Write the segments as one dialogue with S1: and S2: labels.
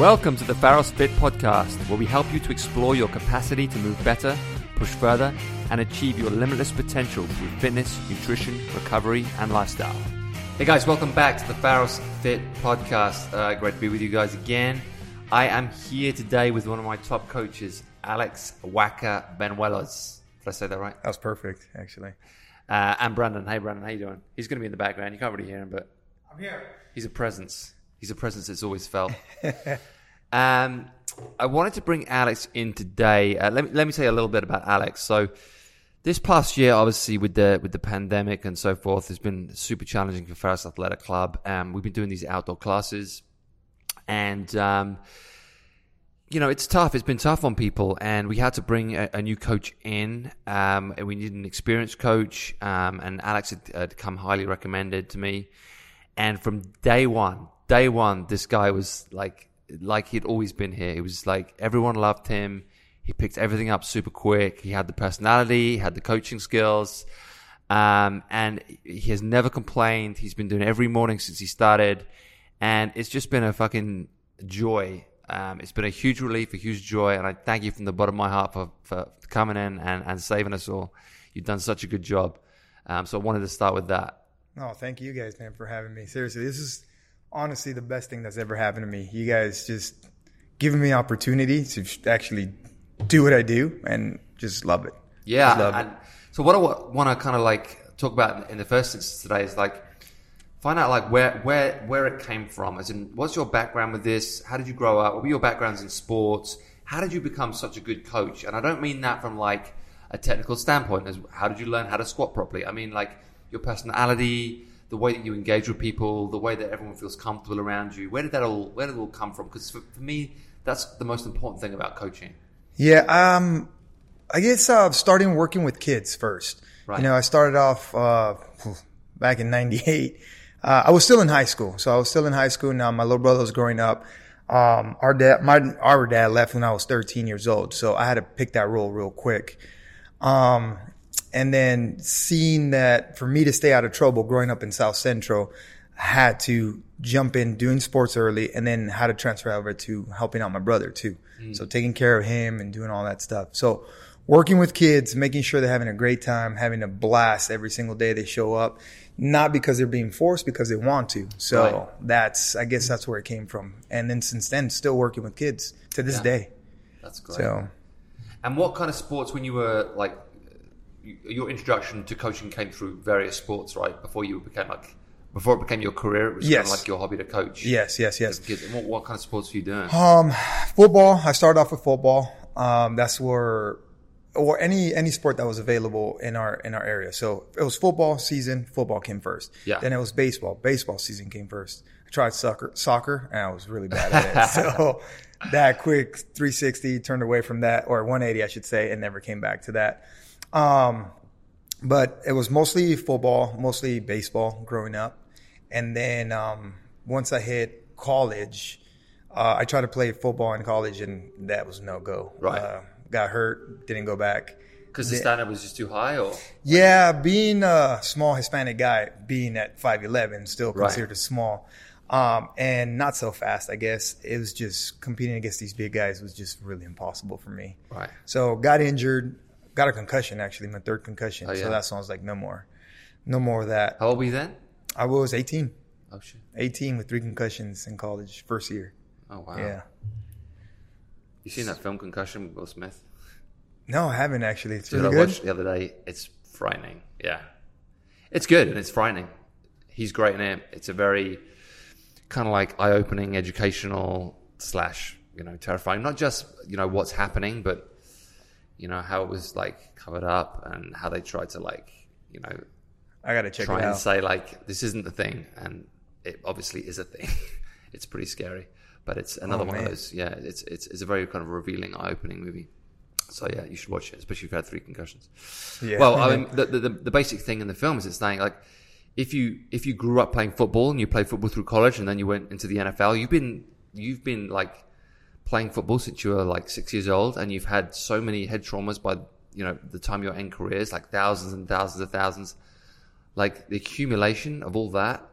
S1: Welcome to the Pharos Fit podcast, where we help you to explore your capacity to move better, push further, and achieve your limitless potential through fitness, nutrition, recovery, and lifestyle. Hey guys, welcome back to the Pharos Fit podcast. Uh, great to be with you guys again. I am here today with one of my top coaches, Alex Waka Banuelos. Did I say that right?
S2: That was perfect, actually.
S1: Uh, and Brandon. Hey, Brandon, how you doing? He's going to be in the background. You can't really hear him, but
S2: I'm here.
S1: he's a presence. He's a presence that's always felt. um, I wanted to bring Alex in today. Uh, let me let me tell you a little bit about Alex. So, this past year, obviously with the with the pandemic and so forth, has been super challenging for Pharos Athletic Club. Um, we've been doing these outdoor classes, and um, you know it's tough. It's been tough on people, and we had to bring a, a new coach in, um, and we needed an experienced coach. Um, and Alex had, had come highly recommended to me, and from day one, day one, this guy was like like he'd always been here. He was like everyone loved him. He picked everything up super quick. He had the personality, he had the coaching skills, um, and he has never complained. He's been doing it every morning since he started, and it's just been a fucking joy. Um, it's been a huge relief, a huge joy, and I thank you from the bottom of my heart for, for coming in and, and saving us all. You've done such a good job. Um, so I wanted to start with that.
S2: Oh, thank you guys, man, for having me. Seriously, this is honestly the best thing that's ever happened to me. You guys just giving me opportunity to actually do what I do and just love it.
S1: Yeah.
S2: Love
S1: and
S2: it.
S1: so what I want to kind of like talk about in the first instance today is like find out like where where where it came from. As in, what's your background with this? How did you grow up? What were your backgrounds in sports? How did you become such a good coach? And I don't mean that from like a technical standpoint. As how did you learn how to squat properly? I mean like your personality, the way that you engage with people, the way that everyone feels comfortable around you. Where did that all where did it all come from? Because for, for me, that's the most important thing about coaching.
S2: Yeah, um, I guess uh, starting working with kids first.
S1: Right.
S2: You know, I started off uh, back in '98. Uh, I was still in high school, so I was still in high school. Now my little brother was growing up. Um, our dad, my our dad left when I was 13 years old, so I had to pick that role real quick. Um, and then seeing that for me to stay out of trouble growing up in South Central, I had to jump in doing sports early and then had to transfer over to helping out my brother too. Mm. So taking care of him and doing all that stuff. So working with kids, making sure they're having a great time, having a blast every single day they show up, not because they're being forced, because they want to. So
S1: Right.
S2: that's, I guess that's where it came from. And then since then, still working with kids to this
S1: Yeah.
S2: day.
S1: That's great.
S2: So
S1: And what kind of sports, when you were like, your introduction to coaching came through various sports, right? Before you became like, before it became your career, it was kind of like your hobby to coach.
S2: yes, yes, yes.
S1: What, what kind of sports were you doing?
S2: Um, football. I started off with football. Um, that's where, or any any sport that was available in our in our area. So it was football season. Football came first.
S1: Yeah.
S2: Then it was baseball. Baseball season came first. I tried soccer, soccer, and I was really bad at it. so that quick 360 turned away from that, or 180, I should say, and never came back to that. Um, but it was mostly football, mostly baseball growing up. And then um, once I hit college, uh, I tried to play football in college, and that was no go.
S1: Right.
S2: Uh, got hurt, didn't go back.
S1: Because the standard was just too high, or
S2: Yeah, being a small Hispanic guy, being at 5'11, still
S1: Right.
S2: considered small. Um, and not so fast, I guess. It was just competing against these big guys was just really impossible for me.
S1: right?
S2: So got injured, got a concussion actually, my third concussion.
S1: Oh, yeah.
S2: So I was like, no more, no more of that.
S1: How old were you then?
S2: I was 18,
S1: Oh shit!
S2: 18 with three concussions in college, first year.
S1: Oh wow!
S2: Yeah.
S1: You seen that film Concussion with Will Smith?
S2: No, I haven't actually. It's
S1: Dude,
S2: really
S1: I
S2: good.
S1: watched the other day. It's frightening. Yeah, it's good and it's frightening. He's great in it. It's a very kind of like eye-opening, educational slash you know terrifying. Not just you know what's happening, but you know how it was like covered up and how they tried to like you know
S2: I gotta check
S1: try
S2: it
S1: and say like this isn't the thing, and it obviously is a thing. it's pretty scary, but it's another
S2: Oh,
S1: one of those. Yeah, it's it's it's a very kind of revealing, eye-opening movie. So yeah, you should watch it, especially if you've had three concussions.
S2: Yeah.
S1: Well, I mean, the, the the basic thing in the film is it's saying like if you if you grew up playing football and you played football through college and then you went into the NFL, you've been you've been like playing football since you were like six years old, and you've had so many head traumas by you know the time your end careers, like thousands and thousands of thousands. Like the accumulation of all that,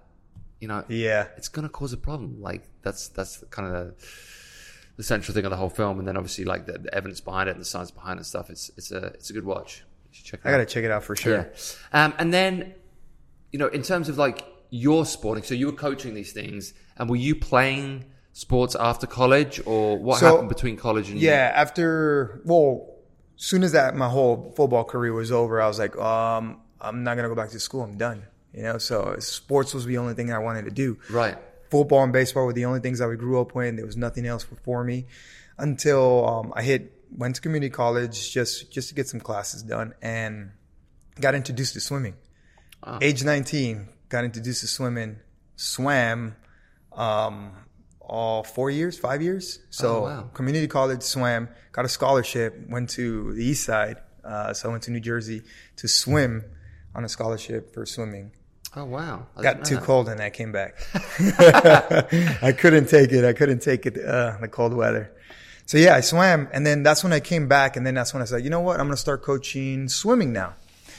S1: you know,
S2: yeah.
S1: it's gonna cause a problem. Like that's that's kind of the, the central thing of the whole film, and then obviously like the, the evidence behind it and the science behind it and stuff. It's it's a it's a good watch. You should check it
S2: I
S1: out.
S2: gotta check it out for sure.
S1: Yeah. Um, and then, you know, in terms of like your sporting, so you were coaching these things, and were you playing sports after college, or what
S2: So-
S1: happened between college and
S2: Yeah, after well, soon as that my whole football career was over, I was like, um, I'm not gonna go back to school. I'm done. You know, so sports was the only thing I wanted to do.
S1: right?
S2: Football and baseball were the only things I grew up with. There was nothing else for me until um, I hit went to community college just just to get some classes done and got introduced to swimming. Age 19, got introduced to swimming, swam um, all four years, five years. So
S1: Oh, wow.
S2: community college swam, got a scholarship, went to the east side. Uh, so I went to New Jersey to swim on a scholarship for swimming.
S1: Oh wow! I
S2: Got too cold and I came back. I couldn't take it. I couldn't take it, uh, the cold weather. So yeah, I swam and then that's when I came back and then that's when I said, you know what? I'm going to start coaching swimming now.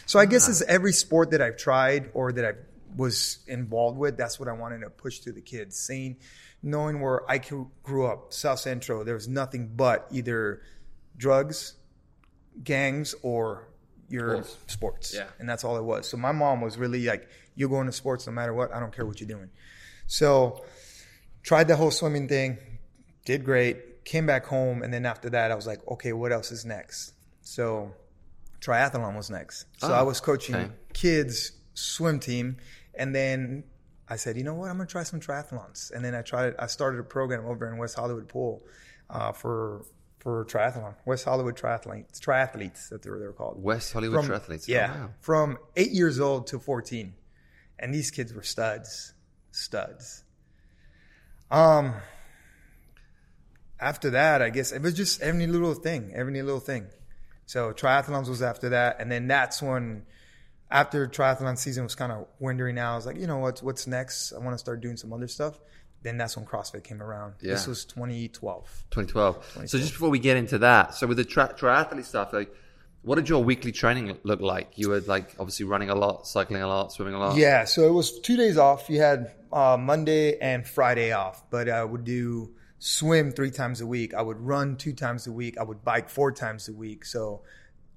S2: So I guess it's every sport that I've tried or that I was involved with. That's what I wanted to push to the kids. Seeing, knowing where I grew up, South Central, there was nothing but either drugs, gangs, or your
S1: Sports.
S2: sports.
S1: Yeah.
S2: And that's all it was. So my mom was really like, you're going to sports no matter what. I don't care what you're doing. So tried the whole swimming thing, did great, came back home. And then after that, I was like, okay, what else is next? So triathlon was next. So
S1: Oh,
S2: I was coaching
S1: okay.
S2: kids swim team. And then I said, you know what? I'm going to try some triathlons. And then I tried, I started a program over in West Hollywood Pool uh, for, for triathlon, West Hollywood triathletes, triathletes that they were, they were called.
S1: West Hollywood
S2: From-
S1: triathletes. Oh,
S2: Yeah,
S1: wow.
S2: from eight years old to 14. And these kids were studs, studs. Um, after that, I guess it was just every little thing, every little thing. So triathlons was after that. And then that's when, after triathlon season was kind of windering out, I was like, you know what, what's next? I want to start doing some other stuff. Then that's when CrossFit came around. This
S1: Yeah.
S2: was 2012.
S1: 2012. So just before we get into that, so with the tri- triathlete stuff, like, what did your weekly training look like? You were like obviously running a lot, cycling a lot, swimming a lot.
S2: Yeah, so it was two days off. You had uh, Monday and Friday off, but I would do swim three times a week. I would run two times a week. I would bike four times a week. So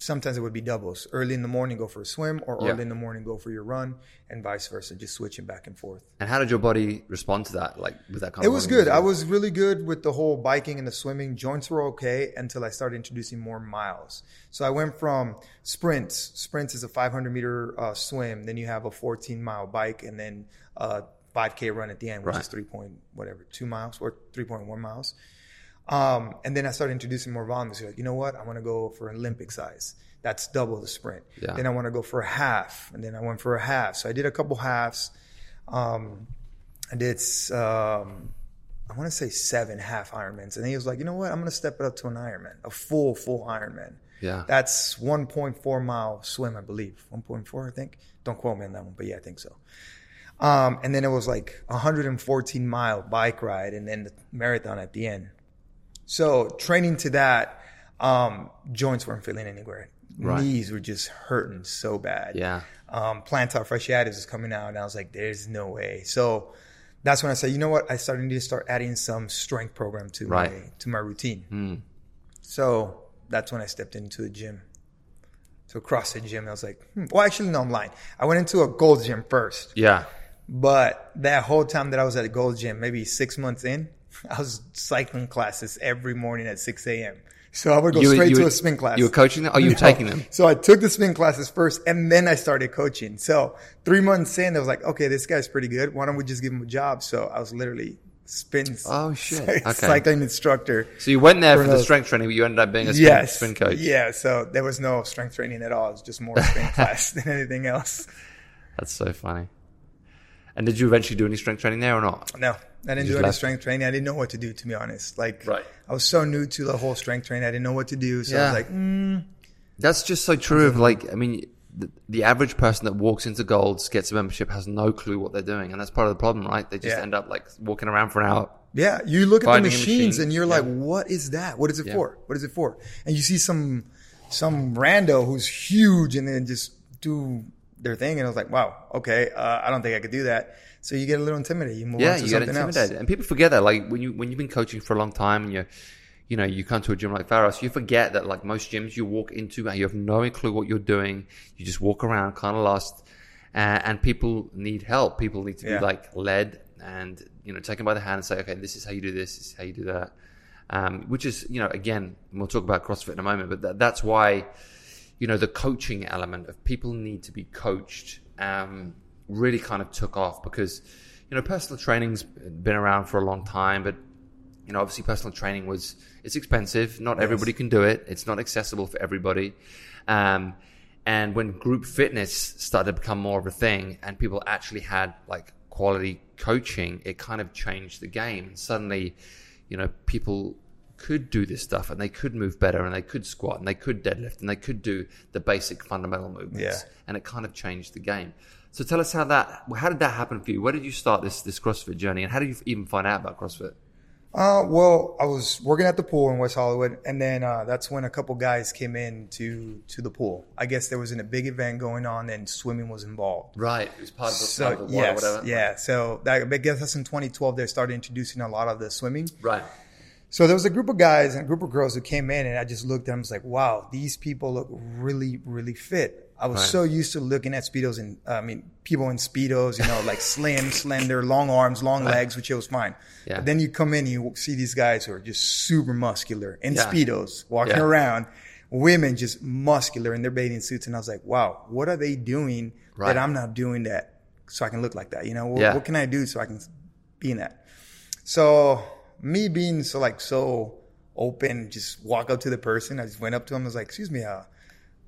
S2: sometimes it would be doubles. Early in the morning, go for a swim, or
S1: Yeah.
S2: early in the morning, go for your run, and vice versa, just switching back and forth.
S1: And how did your body respond to that? Like with that kind
S2: It was good. I was really good with the whole biking and the swimming. Joints were okay until I started introducing more miles. So I went from sprints. Sprints is a 500 meter uh, swim. Then you have a 14 mile bike, and then a 5K run at the end, which
S1: Right.
S2: is three point whatever two miles or 3.1 miles. Um, and then I started introducing more volume. So like, you know what? I want to go for an Olympic size. That's double the sprint.
S1: Yeah.
S2: Then I want to go for a half, and then I went for a half. So I did a couple halves. Um, I did, um, I want to say seven half Ironmans. And then he was like, you know what? I'm going to step it up to an Ironman, a full, full Ironman.
S1: Yeah.
S2: That's 1.4 mile swim, I believe. 1.4, I think. Don't quote me on that one, but yeah, I think so. Um, and then it was like 114 mile bike ride and then the marathon at the end. So training to that, um, joints weren't feeling anywhere.
S1: Right.
S2: Knees were just hurting so bad
S1: Yeah.
S2: um, plantar fasciitis was coming out, and I was like, "There's no way." So that's when I said, "You know what? I started need to start adding some strength program to my to my routine."
S1: Hmm.
S2: So that's when I stepped into the gym, to a CrossFit gym. I was like, hmm. "Well, actually, no, I'm lying. I went into a Gold Gym first,
S1: Yeah.
S2: but that whole time that I was at a Gold Gym, maybe six months in, I was cycling classes every morning at 6 a.m. So I would go
S1: You
S2: straight
S1: you
S2: to a spin class.
S1: You were coaching them? Oh, you were
S2: No.
S1: taking them?
S2: So I took the spin classes first and then I started coaching. So three months in, I was like, okay, this guy's pretty good. Why don't we just give him a job? So I was literally spin
S1: Oh, shit. Okay.
S2: cycling instructor.
S1: So you went there for the strength training, but you ended up being a spin,
S2: Yes.
S1: spin coach.
S2: Yeah. So there was no strength training at all. It was just more spin class than anything else.
S1: That's so funny. And did you eventually do any strength training there or not?
S2: No, I didn't
S1: just
S2: do any
S1: left?
S2: strength training. I didn't know what to do, to be honest. Like,
S1: Right.
S2: I was so new to the whole strength training. I didn't know what to do. So I was like, mm,
S1: That's just so true of like, I mean, the, the average person that walks into Golds, gets a membership, has no clue what they're doing. And that's part of the problem, right? They just
S2: Yeah.
S1: end up like walking around for an hour.
S2: Yeah, you look at the machines
S1: machine.
S2: and you're
S1: Yeah.
S2: like, "What is that? What is it
S1: Yeah.
S2: for? What is it for?" And you see some some rando who's huge and then just do their thing, and I was like, wow, okay, uh, I don't think I could do that. So you get a little intimidated. You move
S1: yeah,
S2: on to
S1: you get intimidated,
S2: else.
S1: and people forget that. Like when you when you've been coaching for a long time, and you you know you come to a gym like Pharos, you forget that like most gyms you walk into and you have no clue what you're doing. You just walk around, kind of lost, uh, and people need help. People need to
S2: Yeah.
S1: be like led and you know taken by the hand and say, okay, this is how you do this, this is how you do that. Um, which is you know again, we'll talk about CrossFit in a moment, but that, that's why you know the coaching element of people need to be coached um, really kind of took off because you know personal training's been around for a long time but you know obviously personal training was it's expensive. Not everybody can do it. It's not accessible for everybody. Um, and when group fitness started to become more of a thing and people actually had like quality coaching it kind of changed the game. And suddenly you know people could do this stuff and they could move better and they could squat and they could deadlift and they could do the basic fundamental movements.
S2: Yeah.
S1: and it kind of changed the game so tell us how that how did that happen for you where did you start this this crossfit journey and how did you even find out about crossfit
S2: Uh, well, I was working at the pool in West Hollywood, and then uh, that's when a couple guys came in to to the pool. I guess there was a big event going on, and swimming was involved.
S1: right it was part of the,
S2: So
S1: part of the
S2: yes,
S1: whatever
S2: yeah. So that, I guess that's in 2012 they started introducing a lot of the swimming.
S1: right
S2: So there was a group of guys and a group of girls who came in, and I just looked at them. and was like, "Wow, these people look really, really fit." I was
S1: Right.
S2: so used to looking at speedos and I mean people in speedos, you know, like slim, slender, long arms, long legs, which it was fine.
S1: Yeah.
S2: But then you come in, and you see these guys who are just super muscular in
S1: Yeah.
S2: speedos, walking
S1: Yeah.
S2: around. Women just muscular in their bathing suits, and I was like, "Wow, what are they doing
S1: Right.
S2: that I'm not doing that so I can look like that?" You know, what, what can I do so I can be in that? So me being so like so open, just walk up to the person. I just went up to him. I was like, "Excuse me, uh,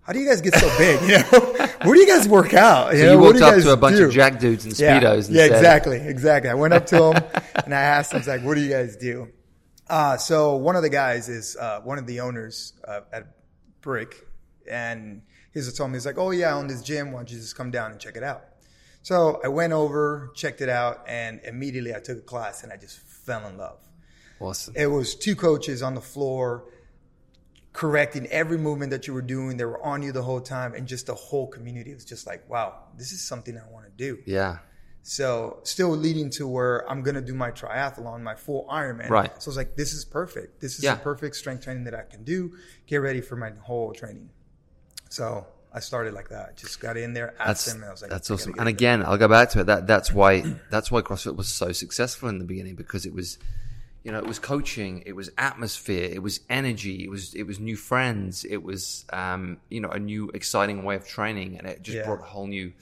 S2: how do you guys get so big? You know, where do you guys work out?
S1: so
S2: know,
S1: you walked
S2: do
S1: up to a bunch
S2: do?"
S1: of jack dudes
S2: yeah,
S1: speedos and
S2: yeah,
S1: said,
S2: exactly, exactly. I went up to them and I asked was like, "What do you guys do?" Uh, so one of the guys is uh, one of the owners uh, at Brick, and he just told me he's like, "Oh yeah, I own this gym. Why don't you just come down and check it out?" So I went over, checked it out, and immediately I took a class and I just fell in love.
S1: awesome
S2: It was two coaches on the floor correcting every movement that you were doing. They were on you the whole time, and just the whole community was just like, "Wow, this is something I want to do."
S1: yeah
S2: So still leading to where I'm gonna do my triathlon, my full Ironman.
S1: Right.
S2: So I was like, this is perfect. This is
S1: Yeah.
S2: the perfect strength training that I can do. Get ready for my whole training. So I started like that. Just got in there, asked
S1: that's
S2: them, and I was like,
S1: that's awesome. And again, I'll go back to it. That that's why that's why CrossFit was so successful in the beginning because it was, you know, it was coaching, it was atmosphere, it was energy, it was it was new friends, it was um, you know a new exciting way of training, and it just
S2: Yeah.
S1: brought a whole new, you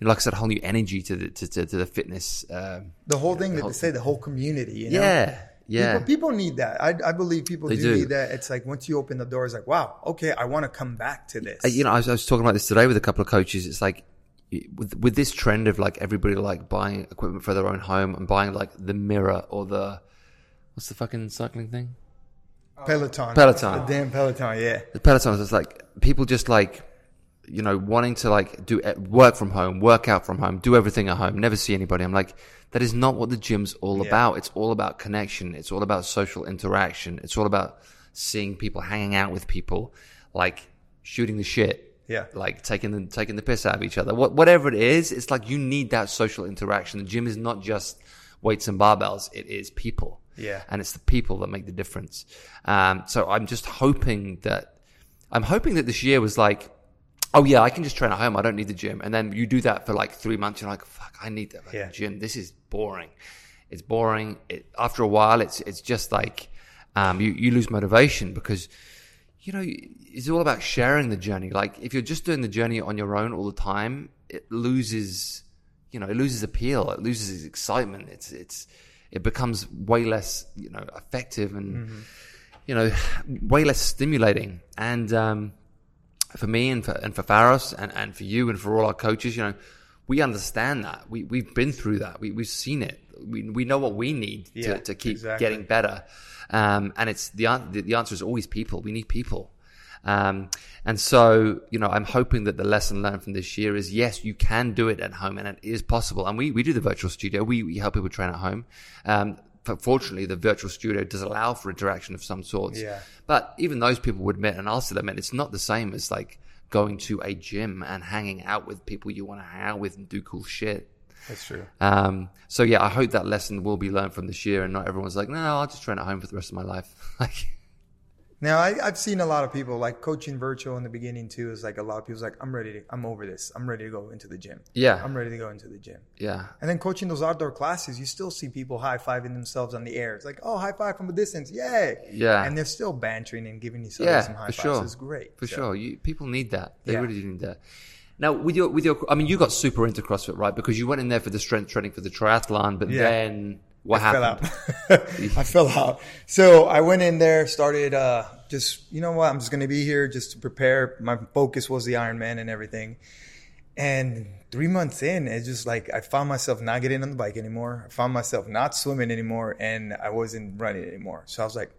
S1: know, like I said, a whole new energy to the to, to, to the fitness. Um,
S2: the whole thing that they say, the whole community. You know?
S1: yeah, yeah,
S2: People, people need that. I, I believe people do,
S1: do.
S2: need that. It's like once you open the door, it's like, wow, okay, I want to come back to this.
S1: Uh, you know, I was, I was talking about this today with a couple of coaches. It's like with with this trend of like everybody like buying equipment for their own home and buying like the mirror or the what's the fucking cycling thing?
S2: Peloton.
S1: Peloton.
S2: The damn Peloton, yeah.
S1: The Peloton is like people just like you know wanting to like do uh, work from home, work out from home, do everything at home, never see anybody. I'm like that is not what the gym's all
S2: Yeah.
S1: about. It's all about connection. It's all about social interaction. It's all about seeing people, hanging out with people, like shooting the shit.
S2: Yeah.
S1: like taking the taking the piss out of each other. What, whatever it is, it's like you need that social interaction. The gym is not just weights and barbells; it is people.
S2: Yeah.
S1: and it's the people that make the difference. Um, so I'm just hoping that I'm hoping that this year was like, oh yeah, I can just train at home. I don't need the gym. And then you do that for like three months. You're like, fuck, I need the
S2: Yeah.
S1: gym. This is boring. It's boring. It, after a while, it's it's just like um, you you lose motivation because you know, it's all about sharing the journey. Like if you're just doing the journey on your own all the time, it loses, you know, it loses appeal. It loses its excitement. It's, it's, it becomes way less, you know, effective and, you know, way less stimulating. And, um, for me and for, and for Pharos and, and for you and for all our coaches, you know, we understand that. We, we've been through that. We, we've seen it. We, we know what we need
S2: Yeah,
S1: to, to keep
S2: exactly.
S1: getting better. Um, and it's the, the the answer is always people. We need people. Um, and so, you know, I'm hoping that the lesson learned from this year is yes, you can do it at home and it is possible. And we, we do the virtual studio. We, we help people train at home. Um, but fortunately, the virtual studio does allow for interaction of some sorts.
S2: Yeah.
S1: But even those people would admit, and I'll still admit, it's not the same as like going to a gym and hanging out with people you want to hang out with and do cool shit.
S2: That's true.
S1: Um, so yeah, I hope that lesson will be learned from this year, and not everyone's like, no, I'll just train at home for the rest of my life. like,
S2: Now I, I've seen a lot of people like coaching virtual in the beginning too. Is like a lot of people's like, I'm ready to, I'm over this. I'm ready to go into the gym.
S1: yeah,
S2: I'm ready to go into the gym.
S1: yeah,
S2: And then coaching those outdoor classes, you still see people high fiving themselves on the air. It's like, oh, high five from a distance, yay!
S1: Yeah.
S2: and they're still bantering and giving each other
S1: yeah,
S2: some high fives.
S1: sure,
S2: It's great
S1: for
S2: So-
S1: sure. You people need that. They
S2: Yeah.
S1: really need that. Now, with your with your, I mean, you got super into CrossFit, right? Because you went in there for the strength training for the triathlon, but
S2: Yeah.
S1: then what
S2: I fell
S1: happened?
S2: out. I fell out. So I went in there, started uh, just you know what, I'm just gonna be here just to prepare. My focus was the Ironman and everything. And three months in, it's just like I found myself not getting on the bike anymore. I found myself not swimming anymore, and I wasn't running anymore. So I was like,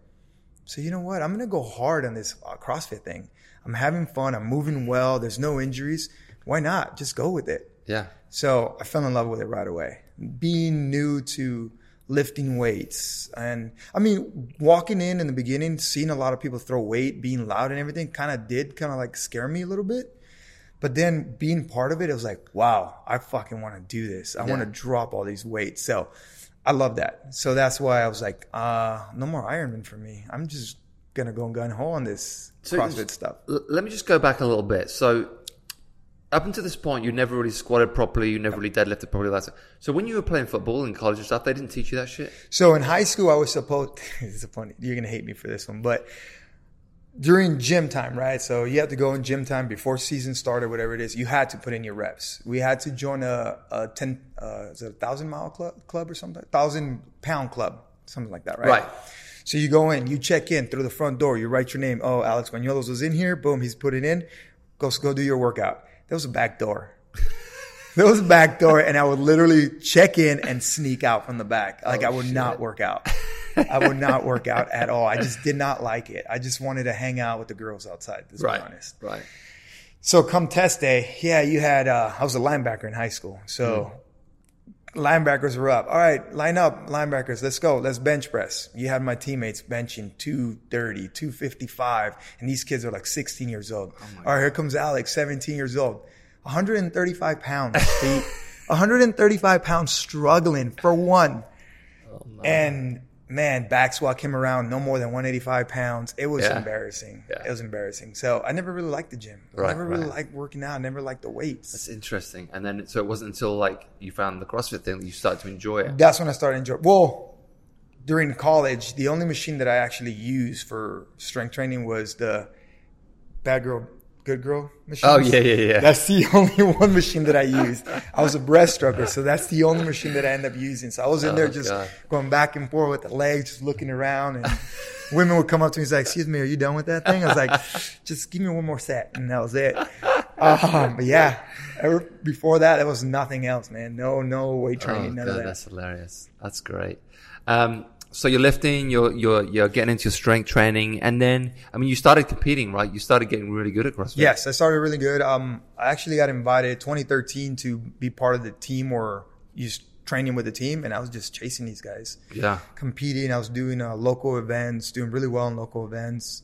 S2: so you know what? I'm gonna go hard on this uh, CrossFit thing. I'm having fun. I'm moving well. There's no injuries. Why not? Just go with it.
S1: Yeah,
S2: So I fell in love with it right away. Being new to lifting weights. And I mean, walking in in the beginning, seeing a lot of people throw weight, being loud and everything kind of did kind of like scare me a little bit. But then being part of it, it was like, wow, I fucking want to do this. I want to drop all these weights. So I love that. So that's why I was like, uh, no more Ironman for me. I'm just going to go and gun ho on this
S1: So
S2: CrossFit stuff.
S1: Let me just go back a little bit. So, up until this point, you never really squatted properly. You never really deadlifted properly. That's it. so. When you were playing football in college and stuff, they didn't teach you that shit.
S2: So in high school, I was supposed. It's funny. You're gonna hate me for this one, but during gym time, right? So you have to go in gym time before season started, whatever it is. You had to put in your reps. We had to join a, a ten, uh, is it a thousand mile club, club or something? Thousand pound club, something like that, right?
S1: Right.
S2: So you go in, you check in through the front door, you write your name. Oh, Alex Banuelos was in here. Boom, he's put it in. Go go do your workout. There was a back door. There was a back door, and I would literally check in and sneak out from the back. Like
S1: Oh,
S2: I would not work out. I would not work out at all. I just did not like it. I just wanted to hang out with the girls outside. To be honest.
S1: Right.
S2: So come test day, yeah, you had. Uh, I was a linebacker in high school, so linebackers were up. All right, line up, linebackers. Let's go. Let's bench press. You had my teammates benching 230, 255, and these kids are like 16 years old. Oh All right, here comes Alex, 17 years old, 135 pounds. Pete. 135 pounds, struggling for one. Oh and man, back squat came around no more than 185 pounds. It was
S1: Yeah.
S2: embarrassing.
S1: Yeah.
S2: It was embarrassing. So I never really liked the gym. I
S1: Right,
S2: never really
S1: right.
S2: liked working out. I never liked the weights.
S1: That's interesting. And then, so it wasn't until like you found the CrossFit thing that you started to enjoy it.
S2: That's when I started enjoying. Well, during college, the only machine that I actually used for strength training was the bad girl, good girl machine.
S1: Oh yeah, yeah, yeah.
S2: That's the only one machine that I used. I was a breaststroker, so that's the only machine that I ended up using. So I was in there
S1: Oh,
S2: just
S1: God.
S2: going back and forth with the legs, just looking around, and women would come up to me and say, "Excuse me, are you done with that thing?" I was like, "Just give me one more set," and that was it. Um, but yeah, ever, before that, there was nothing else, man. No, no weight training,
S1: Oh,
S2: none
S1: God,
S2: of that.
S1: that's hilarious. That's great. Um, so you're lifting, you're you're you're getting into your strength training, and then I mean, you started competing, right? You started getting really good at CrossFit.
S2: Yes, I started really good. Um, I actually got invited 2013 to be part of the team or just training with the team, and I was just chasing these guys,
S1: Yeah.
S2: competing. I was doing uh, local events, doing really well in local events,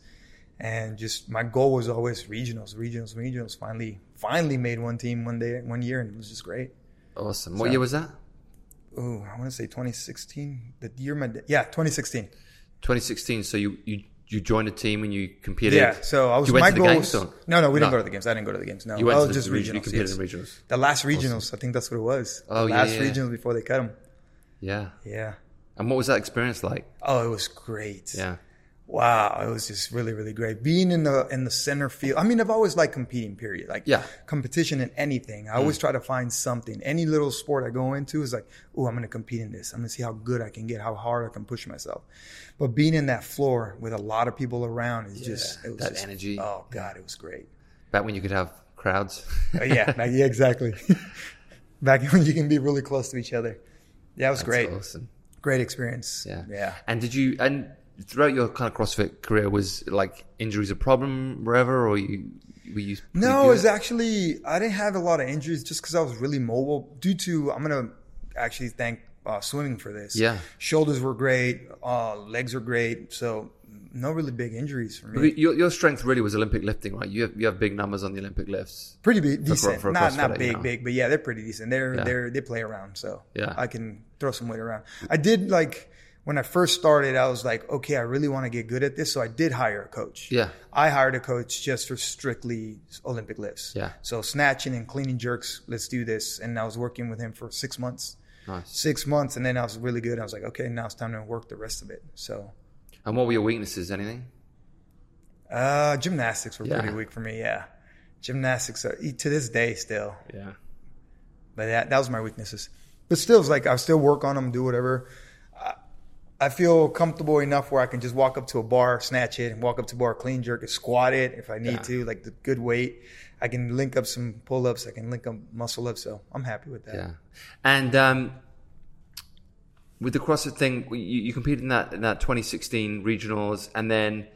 S2: and just my goal was always regionals, regionals, regionals. Finally, finally made one team one day, one year, and it was just great.
S1: Awesome. What
S2: So-
S1: year was that?
S2: Ooh, I want to say 2016. The year my yeah, 2016.
S1: 2016. So you you you joined a team and you competed.
S2: Yeah, so I was
S1: You went
S2: my
S1: to the
S2: goal.
S1: games,
S2: no, no, we didn't go to the games. I didn't go to the games. No,
S1: You went
S2: I
S1: to
S2: was
S1: the
S2: just
S1: region-
S2: regionals.
S1: You competed
S2: yes.
S1: in regionals.
S2: The last regionals, I think that's what it was.
S1: Oh,
S2: the
S1: yeah,
S2: last
S1: yeah, yeah.
S2: regionals before they cut them.
S1: Yeah.
S2: Yeah.
S1: And what was that experience like?
S2: Oh, it was great.
S1: Yeah.
S2: Wow, it was just really, really great. Being in the in the center field. I mean, I've always liked competing. Period. Like
S1: Yeah.
S2: competition in anything. I
S1: Mm.
S2: always try to find something. Any little sport I go into is like, oh, I'm going to compete in this. I'm going to see how good I can get, how hard I can push myself. But being in that floor with a lot of people around is just it was
S1: that
S2: just-
S1: energy.
S2: Oh God, it was great.
S1: Back when you could have crowds.
S2: Uh, yeah, yeah, exactly. Back when you can be really close to each other. Yeah, it was
S1: That's
S2: great.
S1: Awesome.
S2: Great experience.
S1: Yeah.
S2: Yeah.
S1: And did you and throughout your kind of CrossFit career was like injuries a problem wherever or you were you
S2: No, it was actually I didn't have a lot of injuries just because I was really mobile. Due to I'm gonna actually thank uh, swimming for this.
S1: Yeah.
S2: shoulders were great, uh, legs were great, so no really big injuries for me.
S1: Your, your strength really was Olympic lifting, right? You have, you have big numbers on the Olympic lifts.
S2: pretty big, decent.
S1: for a
S2: not not
S1: you
S2: big,
S1: know.
S2: big, but yeah, they're pretty decent. They're
S1: Yeah.
S2: they're they play around, so
S1: Yeah.
S2: I can throw some weight around. I did like when I first started, I was like, okay, I really want to get good at this, so I did hire a coach.
S1: Yeah.
S2: I hired a coach just for strictly Olympic lifts.
S1: Yeah.
S2: So snatching and cleaning jerks, let's do this. And I was working with him for six months.
S1: Nice.
S2: Six months, and then I was really good. I was like, okay, now it's time to work the rest of it. So,
S1: And what were your weaknesses? Anything?
S2: uh, gymnastics were
S1: Yeah.
S2: pretty weak for me. Yeah, gymnastics are, to this day still.
S1: Yeah.
S2: But that that was my weaknesses. But still, it's like I still work on them, do whatever. I, feel comfortable enough where I can just walk up to a bar, snatch it, and walk up to a bar, clean jerk it, squat it if I need
S1: Yeah.
S2: to, like the good weight. I can link up some pull ups. I can link up muscle ups. So I'm happy with that.
S1: Yeah. And um, with the CrossFit thing, you, you competed in that in that 2016 regionals, and then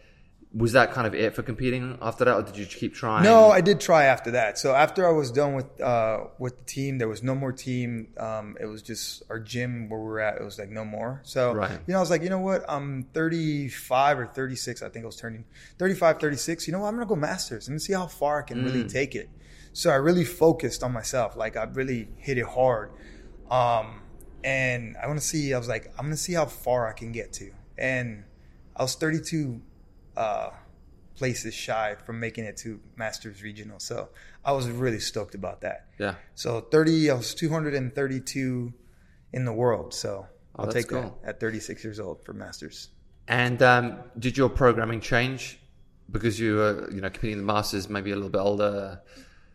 S1: was that kind of it for competing after that, or did you keep trying?
S2: No, I did try after that. So after I was done with uh, with the team, there was no more team. Um, it was just our gym where we were at. It was like no more. So
S1: Right.
S2: you know, I was like, you know what? I'm 35 or 36. I think I was turning 35, 36. You know what? I'm gonna go masters. I'm see how far I can really take it. So I really focused on myself. Like I really hit it hard. Um, and I want to see. I was like, I'm gonna see how far I can get to. And I was 32 uh, places shy from making it to Masters Regional. So I was really stoked about that.
S1: Yeah.
S2: So 30, I was 232 in the world. So I'll
S1: Oh,
S2: take
S1: cool.
S2: that at 36 years old for Masters.
S1: And um, did your programming change because you were, you know, competing in the Masters, maybe a little bit older?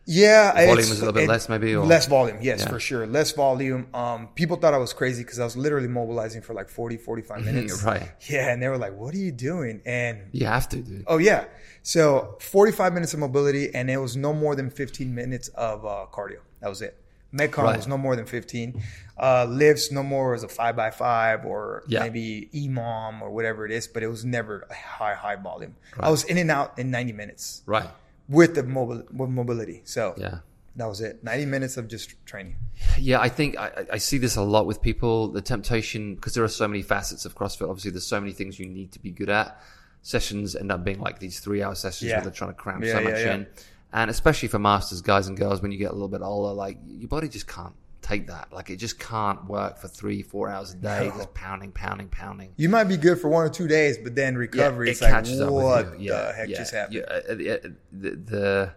S2: Yeah,
S1: Volume was a little bit
S2: it-
S1: less maybe, or-
S2: less volume. Yes,
S1: Yeah.
S2: for sure, less volume. Um, people thought I was crazy because I was literally mobilizing for like 40, 45 minutes.
S1: Right.
S2: Yeah, and they were like, "What are you doing?" And
S1: You have to, dude.
S2: Oh yeah. So 45 minutes of mobility and it was no more than 15 minutes of uh, cardio. That was it. Metcon
S1: Right.
S2: was no more than 15. Uh, lifts no more was a five by five or
S1: Yeah.
S2: maybe EMOM or whatever it is, but it was never a high, high volume. I was in and out in 90 minutes
S1: Right.
S2: With the mobile, with mobility. So
S1: Yeah.
S2: that was it. 90 minutes of just training.
S1: Yeah, I think I, I- see this a lot with people. The temptation, because there are so many facets of CrossFit. Obviously, there's so many things you need to be good at. Sessions end up being like these three-hour sessions
S2: Yeah.
S1: where they're trying to cram
S2: Yeah,
S1: so much
S2: yeah.
S1: in, and especially for masters, guys and girls, when you get a little bit older, like your body just can't take that. Like it just can't work for three, four hours a day,
S2: No.
S1: just pounding, pounding, pounding.
S2: You might be good for one or two days, but then recovery,
S1: it
S2: it's like,
S1: catches up with
S2: what
S1: you.
S2: the
S1: Yeah,
S2: heck
S1: yeah,
S2: just happened?
S1: yeah. Uh, uh, the, the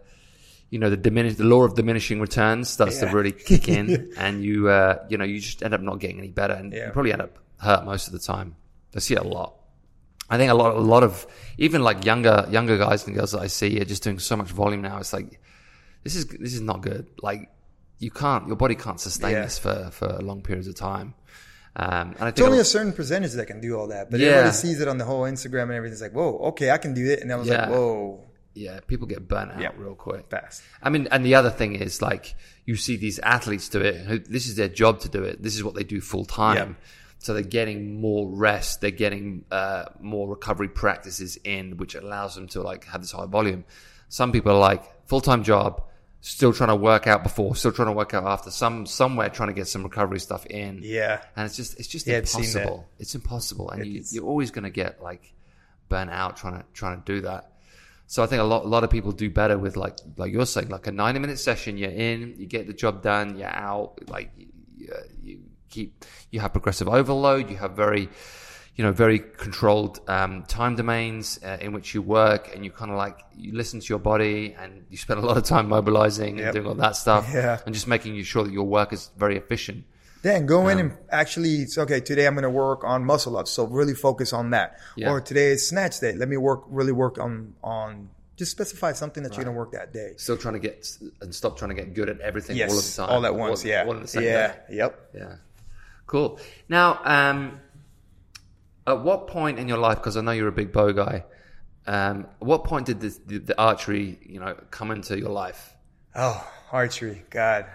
S1: you know the diminish the law of diminishing returns starts to really kick in, and you uh, you know you just end up not getting any better, and
S2: Yeah.
S1: you probably end up hurt most of the time. I see it a lot. I think a lot, a lot of even like younger younger guys and girls that I see are just doing so much volume now. It's like this is this is not good. Like you can't, your body can't sustain
S2: Yeah.
S1: this for for long periods of time. Um, and I
S2: It's
S1: think
S2: only
S1: a-
S2: certain percentage that can do all that, but
S1: Yeah.
S2: everybody sees it on the whole Instagram and everything's like, "Whoa, okay, I can do it," and I was
S1: Yeah.
S2: like, "Whoa,
S1: yeah, people get burnt out
S2: Yeah.
S1: real quick.
S2: fast."
S1: I mean, and the other thing is like you see these athletes do it. Who this is their job to do it. This is what they do full time. So they're getting more rest. They're getting uh, more recovery practices in, which allows them to like have this high volume. Some people are like full time job, still trying to work out before, still trying to work out after. Some somewhere trying to get some recovery stuff in.
S2: Yeah,
S1: And it's just it's just
S2: Yeah, I've seen that.
S1: impossible. It's impossible, and you,
S2: It's-
S1: you're always going to get like burnt out trying to trying to do that. So I think a lot a lot of people do better with like like you're saying, like a 90 minute session. You're in, you get the job done, you're out. Like you, you keep you have progressive overload. You have very you know very controlled um, time domains uh, in which you work, and you kind of like you listen to your body, and you spend a lot of time mobilizing and doing all that stuff,
S2: Yeah.
S1: and just making you sure that your work is very efficient.
S2: then go in and actually, it's okay. Today I'm going to work on muscle ups, so really focus on that.
S1: Yeah.
S2: Or today is snatch day. Let me work really work on on just specify something that you're going to work that day.
S1: still trying to get and stop trying to get good at everything
S2: Yes,
S1: all of the time,
S2: all at once. yeah,
S1: all the same
S2: yeah,
S1: day.
S2: yep.
S1: Yeah, cool. Now, um, at what point in your life? Because I know you're a big bow guy. Um, at what point did this, the, the archery, you know, come into your life?
S2: Oh, archery, God,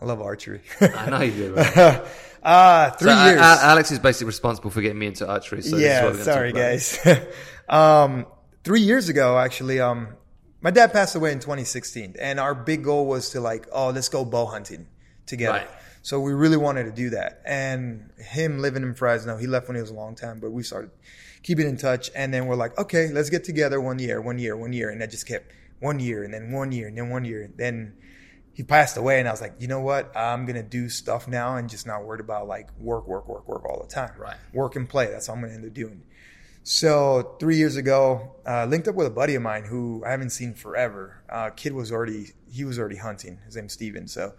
S2: I love archery.
S1: I know you do. Right?
S2: Ah, three
S1: So, uh,
S2: years.
S1: uh, Alex is basically responsible for getting me into archery. So this is what
S2: yeah, sorry guys. um, three years ago, actually, um, my dad passed away in 2016, and our big goal was to like, oh, let's go bow hunting together.
S1: Right.
S2: So we really wanted to do that. And him living in Fresno, he left when he was a long time, but we started keeping in touch. And then we're like, okay, let's get together one year, one year, one year. And that just kept one year and then one year and then one year. And Then he passed away and I was like, you know what? I'm going to do stuff now and just not worried about like work, work, work, work all the time.
S1: Right.
S2: Work and play. That's what I'm going to end up doing. So three years ago, uh, linked up with a buddy of mine who I haven't seen forever. Uh, kid was already, he was already hunting. His name's Steven. So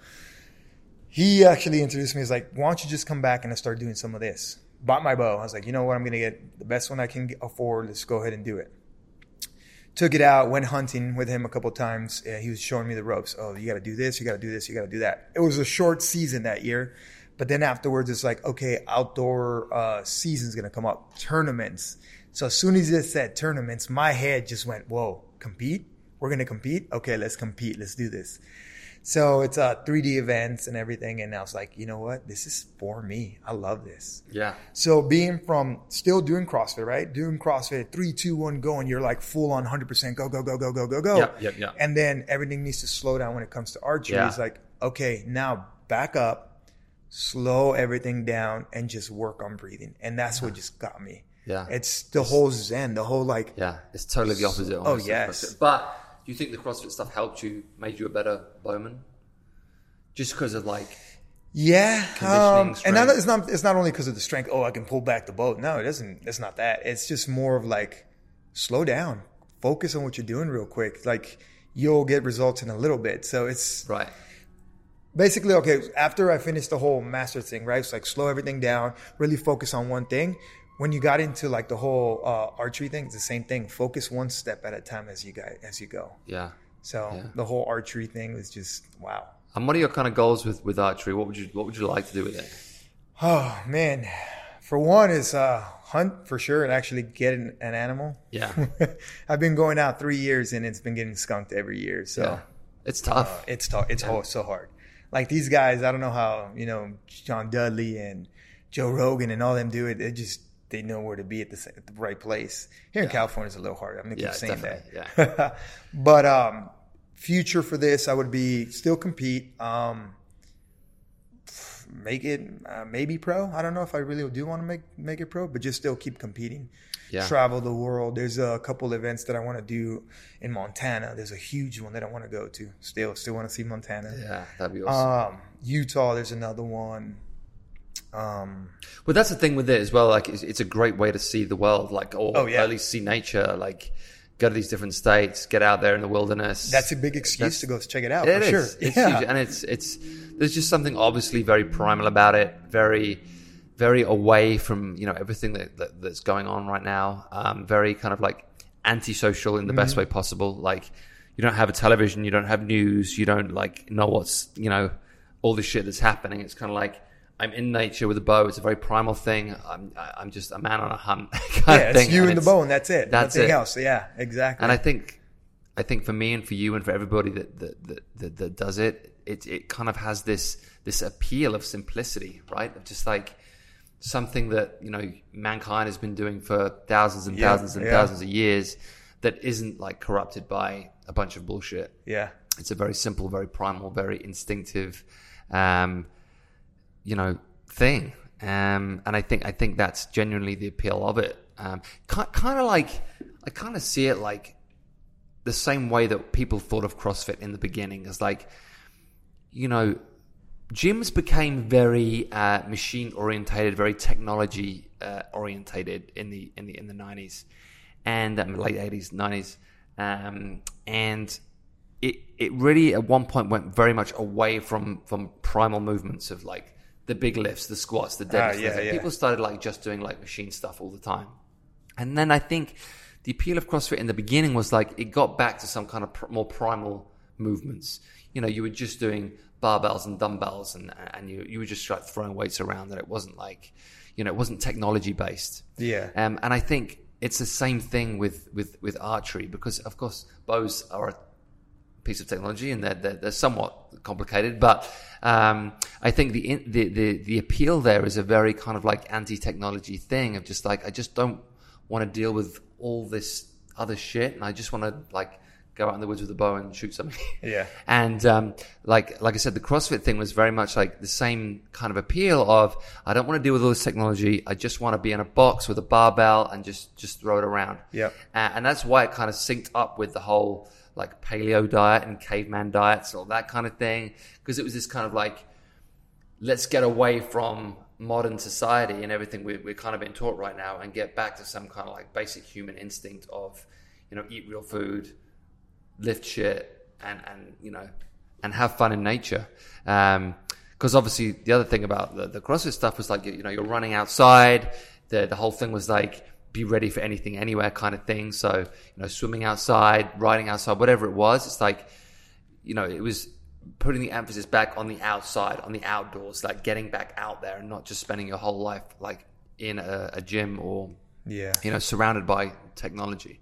S2: he actually introduced me. He's like, why don't you just come back and start doing some of this? Bought my bow. I was like, you know what? I'm going to get the best one I can afford. Let's go ahead and do it took it out, went hunting with him a couple times. He was showing me the ropes. Oh, you got to do this, you got to do this, you got to do that. It was a short season that year, but then afterwards, it's like, okay, outdoor uh, season's gonna come up, tournaments. So as soon as it said tournaments, my head just went, whoa, compete? We're gonna compete? Okay, let's compete. Let's do this. So it's uh, 3D events and everything. And I was like, you know what? This is for me. I love this.
S1: Yeah.
S2: So being from still doing CrossFit, right? Doing CrossFit, three, two, one, go, and you're like full on 100% go, go, go, go, go, go, go.
S1: Yeah, yeah, yeah.
S2: And then everything needs to slow down when it comes to archery.
S1: Yeah.
S2: It's like, okay, now back up, slow everything down, and just work on breathing. And that's what just got me.
S1: Yeah.
S2: It's the whole Zen, the whole like,
S1: Yeah, it's totally the opposite.
S2: Oh, yes.
S1: But do you think the CrossFit stuff helped you, made you a better bowman? Just because of like,
S2: Yeah, um, and that, it's not it's not only because of the strength. Oh, I can pull back the boat. No, it doesn't. It's not that. It's just more of like slow down, focus on what you're doing real quick. Like you'll get results in a little bit. So it's
S1: right?
S2: basically okay. After I finished the whole master thing, right? It's like slow everything down, really focus on one thing. When you got into like the whole uh, archery thing, it's the same thing. Focus one step at a time as you go as you go.
S1: Yeah.
S2: So
S1: Yeah.
S2: the whole archery thing was just wow.
S1: And what are your kind of goals with, with archery? What would you What would you like to do with it?
S2: Oh man, for one is uh, hunt for sure and actually get an, an animal.
S1: Yeah.
S2: I've been going out three years and it's been getting skunked every year. So
S1: Yeah. It's tough.
S2: uh, it's tough. It's ho- so hard. Like these guys, I don't know how you know John Dudley and Joe Rogan and all them do it. They just they know where to be at the at the right place. Here in California, it's a little harder. I'm gonna keep saying
S1: definitely,
S2: that. but um, future for this, I would be still compete. Um, make it uh, maybe pro. I don't know if I really do want to make make it pro, but just still keep competing.
S1: Yeah.
S2: Travel the world. There's a couple events that I want to do in Montana. There's a huge one that I want to go to. Still, still want to see Montana.
S1: Yeah, that'd be awesome.
S2: Um, Utah. There's another one. Um,
S1: But that's the thing with it as well. Like, it's, it's a great way to see the world, like, or
S2: Oh, yeah.
S1: at least see nature. Like, go to these different states, get out there in the wilderness.
S2: that's a big excuse
S1: That's-
S2: to go check it out.
S1: It
S2: for
S1: is.
S2: sure.
S1: It's
S2: yeah.
S1: huge, and it's it's. There's just something obviously very primal about it. Very, very away from you know everything that, that that's going on right now. Um, very kind of like antisocial in the
S2: Mm-hmm.
S1: best way possible. Like you don't have a television, you don't have news, you don't like know what's you know all this shit that's happening. It's kind of like. I'm in nature with a bow. It's a very primal thing. I'm, I'm just a man on a hunt kind
S2: yeah,
S1: of
S2: it's you
S1: and
S2: and the
S1: it's-
S2: bow, and that's it.
S1: that's
S2: Nothing
S1: it.
S2: else. Yeah, exactly.
S1: and I think, I think for me and for you and for everybody that that, that, that, that does it, it it kind of has this this appeal of simplicity, right? Of just like something that you know mankind has been doing for thousands and
S2: Yeah,
S1: thousands and
S2: yeah.
S1: thousands of years, that isn't like corrupted by a bunch of bullshit.
S2: yeah,
S1: It's a very simple, very primal, very instinctive, um, you know, thing. Um, and I think I think that's genuinely the appeal of it. Um, kind of like I kind of see it like the same way that people thought of CrossFit in the beginning as like, you know, gyms became very uh, machine orientated, very technology uh, orientated in the in the in the nineties and um, late eighties, nineties, um, and it it really at one point went very much away from from primal movements of like the big lifts, the squats, the deadlifts.
S2: Ah, yeah, yeah.
S1: People started like just doing like machine stuff all the time. And then I think the appeal of CrossFit in the beginning was like it got back to some kind of pr- more primal movements. You know, you were just doing barbells and dumbbells, and and you you were just like throwing weights around. And it wasn't like, you know, it wasn't technology based.
S2: Yeah.
S1: Um, and I think it's the same thing with with with archery because of course bows are a piece of technology and they're, they're, somewhat complicated. But um, I think the, the the the appeal there is a very kind of like anti-technology thing of just like I just don't want to deal with all this other shit, and I just want to like go out in the woods with a bow and shoot something.
S2: Yeah.
S1: And um, like like I said, the CrossFit thing was very much like the same kind of appeal of I don't want to deal with all this technology. I just want to be in a box with a barbell and just just throw it around.
S2: Yeah.
S1: Uh, and that's why it kind of synced up with the whole like paleo diet and caveman diets, and all that kind of thing, because it was this kind of like let's get away from modern society and everything we, we're kind of being taught right now and get back to some kind of like basic human instinct of you know eat real food lift shit and and you know and have fun in nature. Um, because obviously the other thing about the, the CrossFit stuff was like you know you're running outside. The the whole thing was like be ready for anything anywhere kind of thing. So you know swimming outside riding outside whatever it was it's like you know it was putting the emphasis back on the outside on the outdoors like getting back out there and not just spending your whole life like in a, a gym or
S2: Yeah.
S1: you know surrounded by technology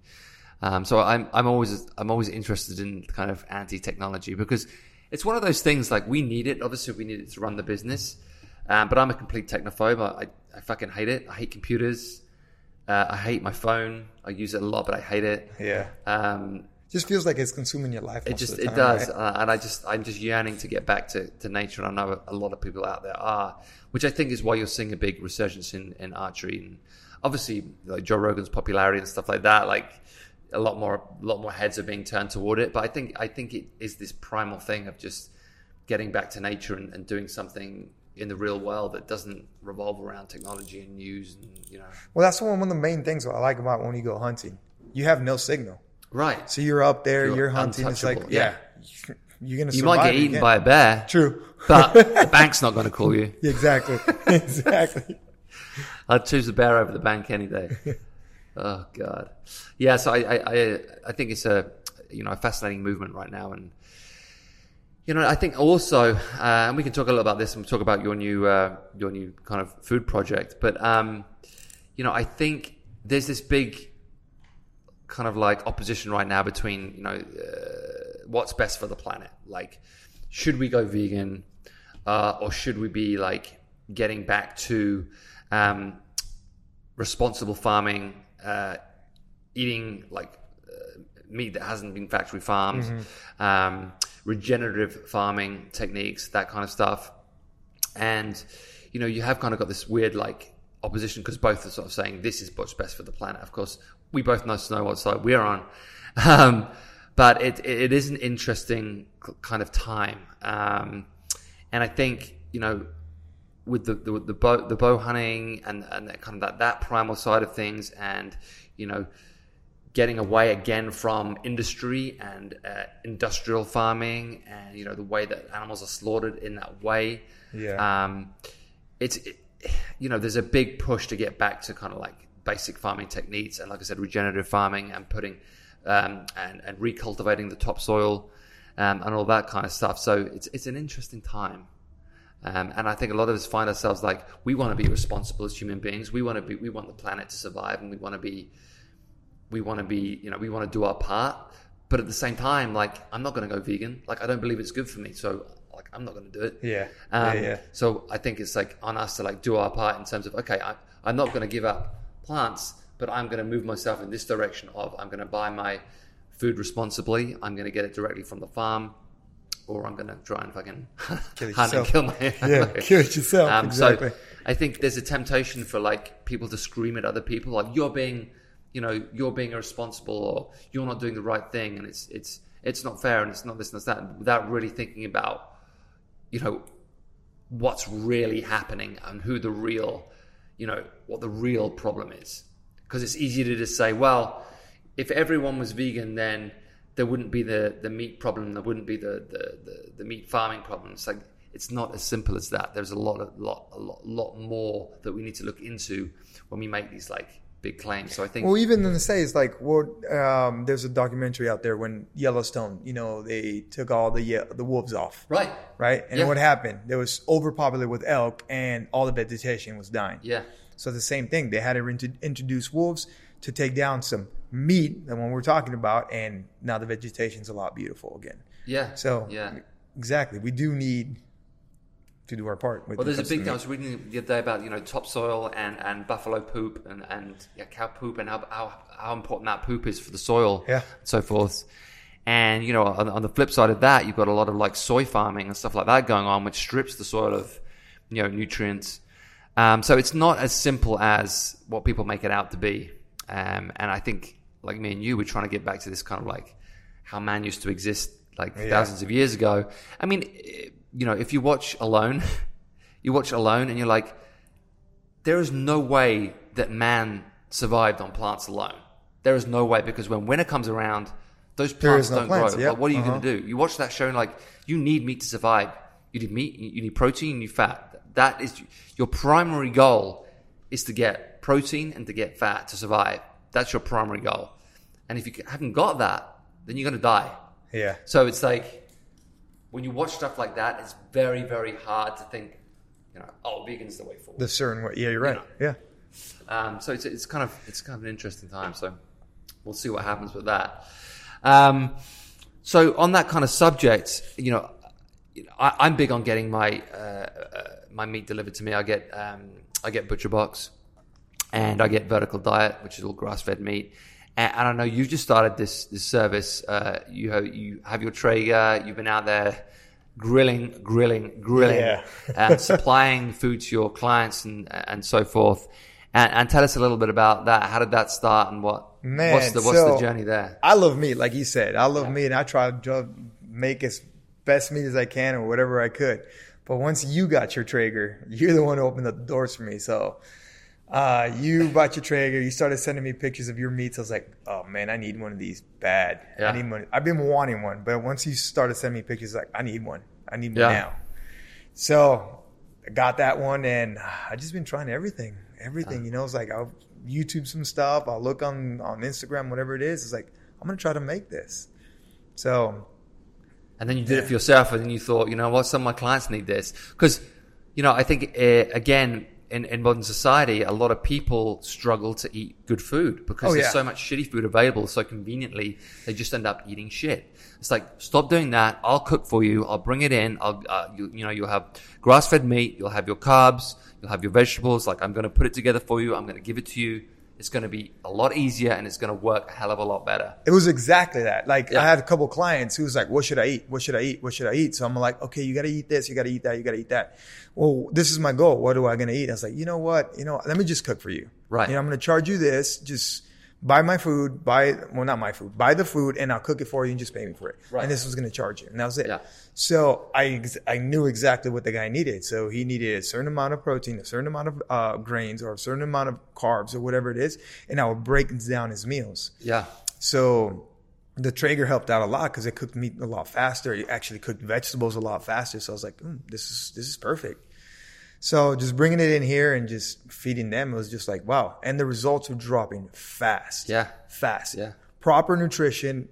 S1: um, so I'm I'm always I'm always interested in kind of anti-technology because it's one of those things like we need it. Obviously, we need it to run the business. Um, but I'm a complete technophobe. I, I fucking hate it. I hate computers. Uh, I hate my phone. I use it a lot, but I hate it.
S2: Yeah.
S1: Um,
S2: Just feels like it's consuming your life.
S1: it just
S2: the
S1: it does,
S2: right?
S1: uh, and I just I'm just yearning to get back to, to nature, and I know a lot of people out there are, which I think is why you're seeing a big resurgence in, in archery, and obviously like Joe Rogan's popularity and stuff like that. Like a lot more a lot more heads are being turned toward it, but I think I think it is this primal thing of just getting back to nature and, and doing something in the real world that doesn't revolve around technology and news and you know
S2: Well, that's one of the main things I like about when you go hunting. You have no signal,
S1: right.
S2: so you're up there,
S1: You're
S2: you're, hunting. It's like, yeah,
S1: yeah.
S2: you're gonna.
S1: You might get eaten
S2: can.
S1: by a bear,
S2: True,
S1: but the bank's not going to call you.
S2: exactly, exactly.
S1: I'd choose the bear over the bank any day. Oh God, yeah. So I, I, I, think it's a, you know, a fascinating movement right now, and you know, I think also, uh, and we can talk a little about this and talk about your new, uh, your new kind of food project. But um, you know, I think there's this big kind of like opposition right now between you know uh, what's best for the planet. Like, should we go vegan, uh, or should we be like getting back to um, responsible farming, uh, eating like uh, meat that hasn't been factory farmed, um, regenerative farming techniques, that kind of stuff. And you know, you have kind of got this weird like opposition because both are sort of saying this is what's best for the planet. Of course, we both know know what side we're on. Um, but it, it is an interesting kind of time. Um, and I think, you know, with the, the, the bow, the bow hunting and, and that kind of that, that primal side of things and, you know, getting away again from industry and uh, industrial farming and, you know, the way that animals are slaughtered in that way.
S2: Yeah.
S1: Um, it's, it, you know, there's a big push to get back to kind of like basic farming techniques and, like I said, regenerative farming and putting um, and, and recultivating the topsoil um, and all that kind of stuff. So it's it's an interesting time. Um, and I think a lot of us find ourselves like we want to be responsible as human beings. We want to be we want the planet to survive, and we want to be we want to be you know we want to do our part. But at the same time, like I'm not going to go vegan. Like I don't believe it's good for me. So like I'm not going to do it.
S2: Yeah.
S1: Um,
S2: yeah, yeah.
S1: So I think it's like on us to like do our part in terms of okay, I, I'm not going to give up plants, but I'm going to move myself in this direction of I'm going to buy my food responsibly. I'm going to get it directly from the farm, or I'm going to try and fucking
S2: Kill
S1: hunt and kill my
S2: Yeah, kill it yourself.
S1: Um,
S2: exactly.
S1: So I think there's a temptation for like people to scream at other people like you're being, you know, you're being irresponsible or you're not doing the right thing, and it's it's it's not fair and it's not this and it's that, without really thinking about, you know, what's really happening and who the real, you know, what the real problem is. Because it's easy to just say, well, if everyone was vegan, then there wouldn't be the, the meat problem, there wouldn't be the, the, the, the meat farming problem. It's like it's not as simple as that. There's a lot of lot a lot lot more that we need to look into when we make these like big claims. So I think
S2: Well, even in the States, like what um, there's a documentary out there when Yellowstone, you know, they took all the the wolves off,
S1: right,
S2: right? And
S1: Yeah.
S2: what happened? There was overpopulated with elk, and all the vegetation was dying.
S1: yeah,
S2: So the same thing, they had to int- introduce wolves to take down some meat, the one we're talking about, and now the vegetation's a lot beautiful again.
S1: yeah.
S2: So
S1: yeah.
S2: exactly, we do need to do our part. With
S1: Well, there's a
S2: when
S1: big.
S2: thing.
S1: I was reading the other day about you know topsoil and, and buffalo poop and, and yeah, cow poop and how, how how important that poop is for the soil.
S2: Yeah.
S1: and so forth. And you know, on, on the flip side of that, you've got a lot of like soy farming and stuff like that going on, which strips the soil of you know nutrients. Um, so it's not as simple as what people make it out to be. Um, and I think, like me and you, we're trying to get back to this kind of like how man used to exist like
S2: Yeah.
S1: thousands of years ago. I mean, you know, if you watch Alone, you watch Alone, and you're like, there is no way that man survived on plants alone. There is no way because when winter comes around, those plants
S2: no
S1: don't
S2: plants,
S1: grow.
S2: yep,
S1: Like, what are you
S2: uh-huh.
S1: going to do? You watch that show and like you need meat to survive. You need meat, you need protein, you need fat. That is your primary goal is to get protein and to get fat to survive. That's your primary goal. And if you haven't got that, then you're going to die.
S2: Yeah.
S1: So it's like when you watch stuff like that, it's very, very hard to think, you know, oh, vegan's the way forward.
S2: The certain way. Yeah, you're right. Yeah.
S1: Um, so it's, it's kind of it's kind of an interesting time. So we'll see what happens with that. Um, so on that kind of subject, you know, I, I'm big on getting my uh, uh, my meat delivered to me. I get um, I get ButcherBox, and I get vertical diet, which is all grass fed meat. And, and I know you've just started this this service. Uh, you have you have your Traeger. You've been out there grilling, grilling, grilling,
S2: Yeah.
S1: and supplying food to your clients and and so forth. And, and tell us a little bit about that. How did that start, and what
S2: Man,
S1: what's the what's
S2: so-
S1: the journey there?
S2: I love meat, like you said. I love meat, and I try to make as best meat as I can or whatever I could. But once you got your Traeger, you're the one who opened the doors for me. So uh, you bought your Traeger. You started sending me pictures of your meats. I was like, oh man, I need one of these bad.
S1: Yeah.
S2: I need one. I've been wanting one, but once you started sending me pictures, like I need one. I need one
S1: Yeah.
S2: now. So I got that one, and I just been trying everything, everything. You know, it's like I'll YouTube some stuff. I'll look on on Instagram, whatever it is. It's like I'm gonna try to make this. So
S1: And then you did it for yourself, and then you thought, you know what, some of my clients need this. Because, you know, I think, uh, again, in, in modern society, a lot of people struggle to eat good food because
S2: Oh,
S1: there's
S2: yeah.
S1: so much shitty food available so conveniently, they just end up eating shit. It's like, stop doing that. I'll cook for you. I'll bring it in. I'll, uh, you, you know, you'll have grass fed meat. You'll have your carbs. You'll have your vegetables. Like, I'm going to put it together for you. I'm going to give it to you. It's going to be a lot easier and it's going to work a hell of a lot better.
S2: it was exactly that. Like
S1: Yeah.
S2: I had a couple clients who was like, "What should I eat? What should I eat? What should I eat?" So I'm like, "Okay, you got to eat this. You got to eat that. You got to eat that." Well, this is my goal. What do I going to eat? I was like, you know what? You know, let me just cook for you.
S1: Right.
S2: You know, I'm going to charge you this. Just buy my food. Buy well, not my food. Buy the food, and I'll cook it for you, and just pay me for it.
S1: Right.
S2: And this was going to charge you, and that was it.
S1: Yeah.
S2: So I ex- I knew exactly what the guy needed. So he needed a certain amount of protein, a certain amount of uh, grains, or a certain amount of carbs, or whatever it is, and I would break down his meals.
S1: Yeah.
S2: So the Traeger helped out a lot because it cooked meat a lot faster. It actually cooked vegetables a lot faster. So I was like, mm, this is this is perfect. So just bringing it in here and just feeding them it was just like wow, and the results were dropping fast.
S1: Yeah.
S2: fast.
S1: Yeah.
S2: proper nutrition,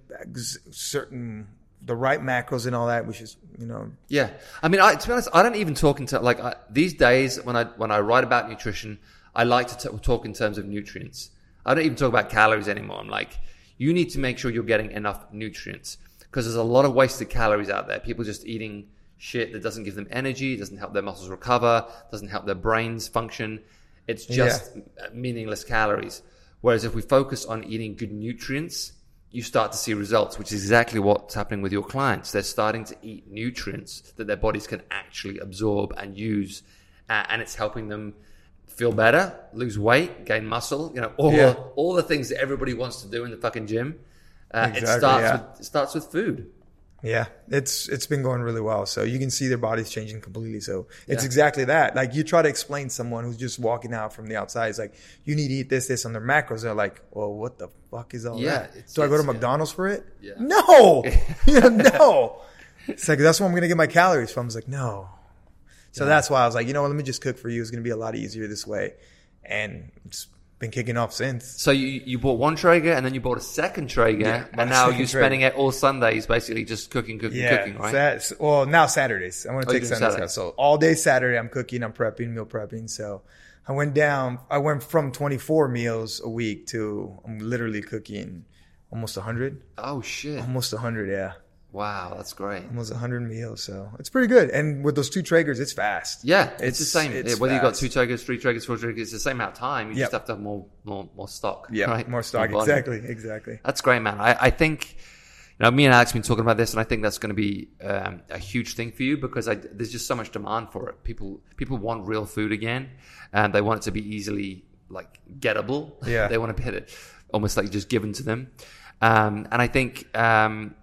S2: certain the right macros and all that, which is you know
S1: Yeah, I mean, I, to be honest, I don't even talk in ter- like I, these days when I when I write about nutrition, I like to t- talk in terms of nutrients. I don't even talk about calories anymore. I'm like, you need to make sure you're getting enough nutrients because there's a lot of wasted calories out there. People just eating shit that doesn't give them energy, doesn't help their muscles recover, doesn't help their brains function. It's just meaningless calories. Whereas if we focus on eating good nutrients, you start to see results, which is exactly what's happening with your clients. They're starting to eat nutrients that their bodies can actually absorb and use, uh, and it's helping them feel better, lose weight, gain muscle. You know, all
S2: Yeah.
S1: the, all the things that everybody wants to do in the fucking gym. Uh, it starts
S2: yeah.
S1: with it starts with food.
S2: Yeah, it's it's been going really well. So you can see their bodies changing completely. So it's
S1: Yeah.
S2: exactly that. Like you try to explain to someone who's just walking out from the outside, it's like you need to eat this, this on their macros. They're like, well, what the fuck is all
S1: Yeah,
S2: that? Do I go to
S1: it's- yeah.
S2: McDonald's for it?
S1: Yeah.
S2: No, no. It's like that's what I'm gonna get my calories from. I was like, no. So that's why I was like, you know what? Let me just cook for you. It's gonna be a lot easier this way, and it's been kicking off since.
S1: So you you bought one Traeger and then you bought a second Traeger,
S2: Yeah,
S1: and now you're spending it all Sundays basically just cooking, cooking,
S2: Yeah.
S1: cooking, right?
S2: Sat- well, now Saturdays. I'm going
S1: Oh,
S2: to
S1: you're
S2: take Sundays.
S1: Saturdays.
S2: So all day Saturday, I'm cooking, I'm prepping, meal prepping. So I went down, I went from 24 meals a week to I'm literally cooking almost 100.
S1: oh shit!
S2: Almost 100, yeah.
S1: Wow, that's great.
S2: Almost 100 meals. So it's pretty good. And with those two Traegers, it's fast.
S1: Yeah, it's,
S2: It's-
S1: the same.
S2: it's
S1: Yeah, Whether you've got two Traegers, three Traegers, four Traegers, it's the same amount of time. You
S2: Yep.
S1: just have to have more, more, more stock.
S2: Yeah,
S1: right?
S2: more stock. Exactly, exactly.
S1: That's great, man. I, I think, you Now, me and Alex have been talking about this, and I think that's going to be um, a huge thing for you because I, there's just so much demand for it. People people want real food again, and they want it to be easily like gettable.
S2: Yeah.
S1: they want to get it almost like just given to them. Um, and I think, um,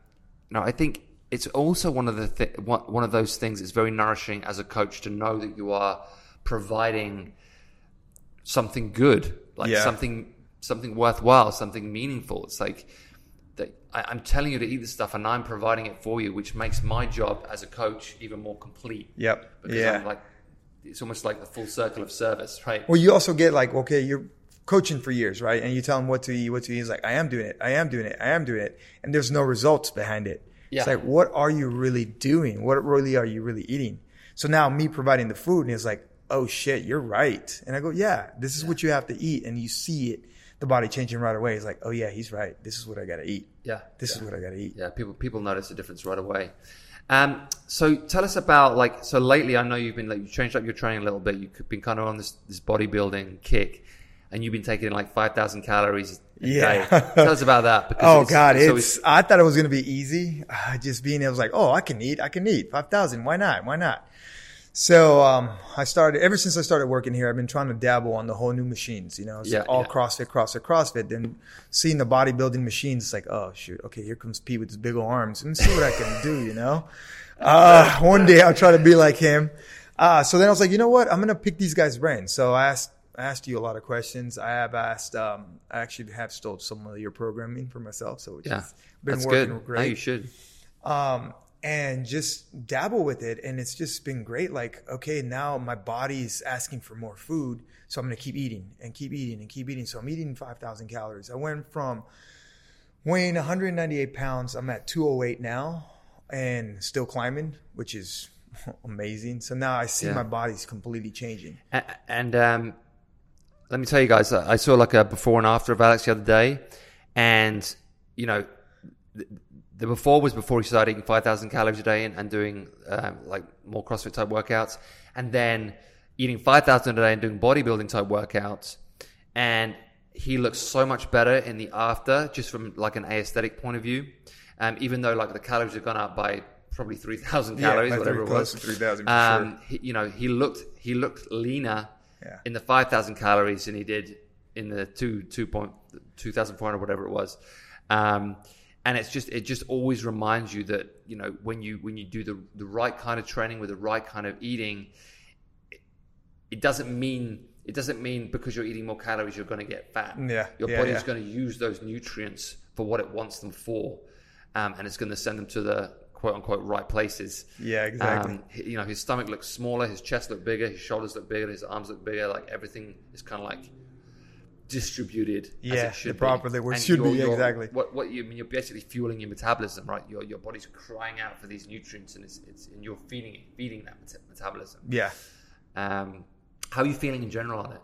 S1: no, I think it's also one of the th- one, one of those things. It's very nourishing as a coach to know that you are providing something good, like
S2: Yeah.
S1: something something worthwhile, something meaningful. It's like that I, I'm telling you to eat this stuff, and I'm providing it for you, which makes my job as a coach even more complete.
S2: Yep.
S1: Because
S2: yeah.
S1: I'm like, it's almost like the full circle of service, right?
S2: Well, you also get like, okay, you're coaching for years, right? And you tell him what to eat, what to eat. He's like, I am doing it. I am doing it. I am doing it. And there's no results behind it.
S1: Yeah.
S2: It's like, what are you really doing? What really are you really eating? So now me providing the food and it's like, oh shit, you're right. And I go, yeah, this is what you have to eat. And you see it, the body changing right away. It's like, oh yeah, he's right. This is what I got to eat.
S1: yeah,
S2: This
S1: yeah.
S2: is what I got to eat.
S1: yeah people people notice the difference right away um so tell us about like so lately i know you've been like you changed up your training a little bit you've been kind of on this this bodybuilding kick and you've been taking like 5000 calories a
S2: Yeah.
S1: day. tell us about that because
S2: Oh
S1: it's-
S2: God,
S1: it's
S2: it's, I thought it was gonna be easy. Uh, just being, it was like, oh, I can eat, I can eat five thousand. Why not? Why not? So um, I started ever since I started working here. I've been trying to dabble on the whole new machines. You know, it's
S1: Yeah,
S2: all
S1: yeah.
S2: CrossFit, CrossFit, CrossFit. Then seeing the bodybuilding machines, it's like, oh shoot, okay, here comes Pete with his big old arms. Let me see what I can do. You know, uh, one day I'll try to be like him. Uh, so then I was like, you know what? I'm gonna pick these guys' brains. So I asked. I asked you a lot of questions. I have asked. Um, I actually have stole some of your programming for myself. So
S1: yeah
S2: been
S1: that's
S2: working
S1: good
S2: great
S1: you should
S2: um, and just dabble with it. And it's just been great. Like, okay, now my body's asking for more food. So I'm going to keep eating and keep eating and keep eating. So I'm eating 5,000 calories. I went from weighing 198 pounds. I'm at 208 now and still climbing, which is amazing. So now I see
S1: Yeah.
S2: my body's completely changing.
S1: And um, let me tell you guys, I saw like a before and after of Alex the other day, and you know, the, before was before he started eating five thousand calories a day and, and doing um, like more CrossFit type workouts, and then eating five thousand a day and doing bodybuilding type workouts, and he looks so much better in the after, just from like an aesthetic point of view. Um, even though like the calories have gone up by probably three thousand
S2: Yeah,
S1: calories,
S2: by
S1: whatever it was.
S2: to 3,000
S1: um,
S2: sure.
S1: he, you know, he looked he looked leaner
S2: Yeah.
S1: in the 5,000 calories than he did in the two, two point, 2,400, whatever it was. Um, and it's just, it just always reminds you that, you know, when you, when you do the, the right kind of training with the right kind of eating, it, it doesn't mean, it doesn't mean because you're eating more calories, you're going to get fat.
S2: Yeah,
S1: Your
S2: yeah,
S1: body's
S2: yeah.
S1: going to use those nutrients for what it wants them for. Um, and it's going to send them to the quote unquote right places.
S2: Yeah, exactly.
S1: Um, you know, his stomach looks smaller, his chest looked bigger, his shoulders look bigger, his arms look bigger. Like everything is kind of like distributed. as
S2: Yeah,
S1: it should
S2: the proper- the word
S1: And
S2: should be,
S1: you're- you're-
S2: exactly.
S1: What what you I mean? You're basically fueling your metabolism, right? Your your body's crying out for these nutrients, and it's, it's and you're feeding it, feeding that metabolism.
S2: yeah.
S1: Um, how are you feeling in general on it?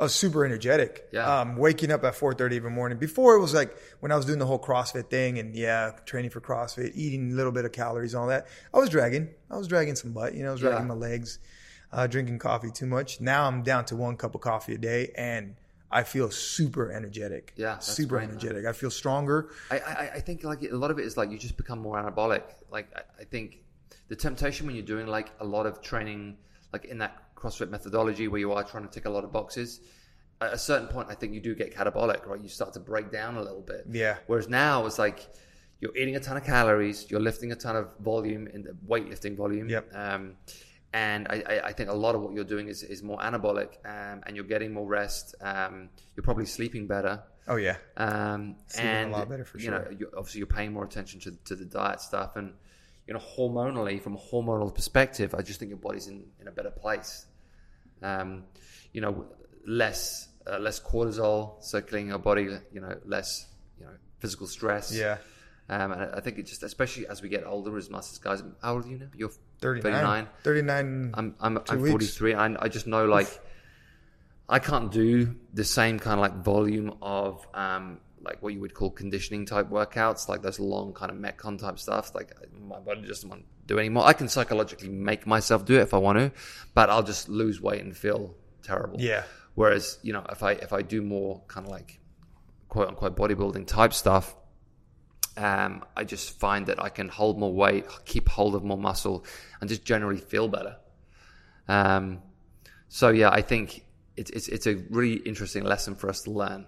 S2: I was super energetic.
S1: Yeah.
S2: Um, waking up at 4.30 every morning. Before it was like when I was doing the whole CrossFit thing and yeah, training for CrossFit, eating a little bit of calories and all that. I was dragging. I was dragging some butt. You know, I was dragging
S1: Yeah.
S2: my legs, uh, drinking coffee too much. Now I'm down to one cup of coffee a day and I feel super energetic.
S1: Yeah,
S2: Super
S1: great, man.
S2: energetic. I feel stronger.
S1: I, I, I think like a lot of it is like you just become more anabolic. Like I, I think the temptation when you're doing like a lot of training, like in that CrossFit methodology where you are trying to tick a lot of boxes, at a certain point I think you do get catabolic, right? You start to break down a little bit.
S2: Yeah.
S1: Whereas now it's like you're eating a ton of calories, you're lifting a ton of volume in the weightlifting volume.
S2: Yep.
S1: Um, and I, I, think a lot of what you're doing is, is more anabolic, um, and you're getting more rest. Um, you're probably sleeping better.
S2: Oh yeah.
S1: Um,
S2: Sleeping a
S1: and
S2: lot better for
S1: you know,
S2: sure.
S1: you obviously you're paying more attention to, to the diet stuff, and you know, hormonally, from a hormonal perspective, I just think your body's in, in a better place. Um, you know, less uh, less cortisol circulating in your body. You know, less you know physical stress.
S2: Yeah.
S1: Um, and I think it just, especially as we get older as masters guys. How old are you now? You're
S2: 39.
S1: 39.
S2: 39.
S1: I'm I'm, I'm
S2: weeks.
S1: 43. I, I just know like I can't do the same kind of like volume of um like what you would call conditioning type workouts, like those long kind of metcon type stuff. Like my body just doesn't want to do anymore. I can psychologically make myself do it if I want to, but I'll just lose weight and feel terrible.
S2: Yeah.
S1: Whereas you know if I if I do more kind of like quote unquote bodybuilding type stuff, um, I just find that I can hold more weight, keep hold of more muscle, and just generally feel better. Um, so yeah, I think it's it's it's a really interesting lesson for us to learn.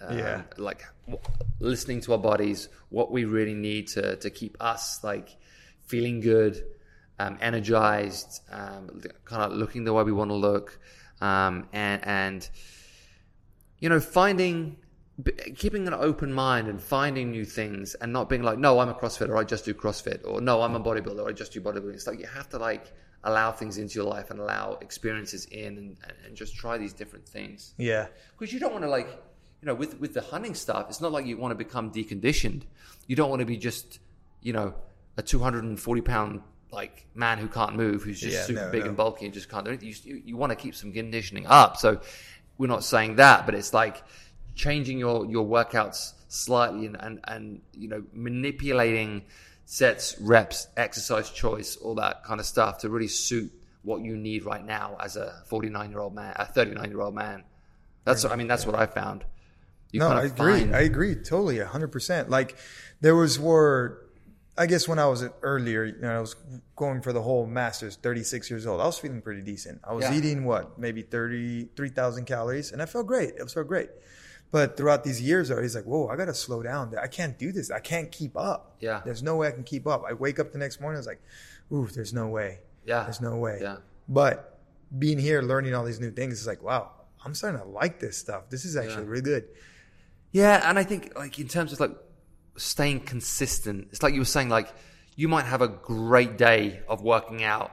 S1: Um,
S2: Yeah.
S1: like w- listening to our bodies, what we really need to to keep us like feeling good, um, energized, um, kind of looking the way we want to look, um, and and you know finding keeping an open mind and finding new things and not being like no i'm a crossfitter i just do crossfit or no i'm a bodybuilder i just do bodybuilding it's like you have to like allow things into your life and allow experiences in and, and just try these different things
S2: Yeah.
S1: because you don't want to like you know with with the hunting stuff it's not like you want to become deconditioned. You don't want to be just you know a 240 pound like man who can't move who's just
S2: Yeah,
S1: super
S2: no,
S1: big
S2: no.
S1: and bulky and just can't do anything. You, you, want to keep some conditioning up. So we're not saying that but it's like changing your your workouts slightly and and, and you know manipulating sets reps exercise choice all that kind of stuff to really suit what you need right now as a 49 year old man a 39 year old man that's I mean that's what I found. You
S2: no, I agree.
S1: find-
S2: I agree totally, hundred percent. Like there was where I guess when I was earlier, you know, I was going for the whole masters, thirty six years old. I was feeling pretty decent. I was
S1: Yeah.
S2: eating what, maybe thirty three thousand calories, and I felt great. It felt great. But throughout these years, I was like, "Whoa, I gotta slow down. I can't do this. I can't keep up.
S1: Yeah.
S2: there's no way I can keep up." I wake up the next morning, I was like, "Ooh, there's no way.
S1: Yeah.
S2: there's no way."
S1: Yeah.
S2: But being here, learning all these new things, it's like, wow, I'm starting to like this stuff. This is actually
S1: Yeah.
S2: really good.
S1: Yeah, and I think like in terms of like staying consistent, it's like you were saying, like you might have a great day of working out,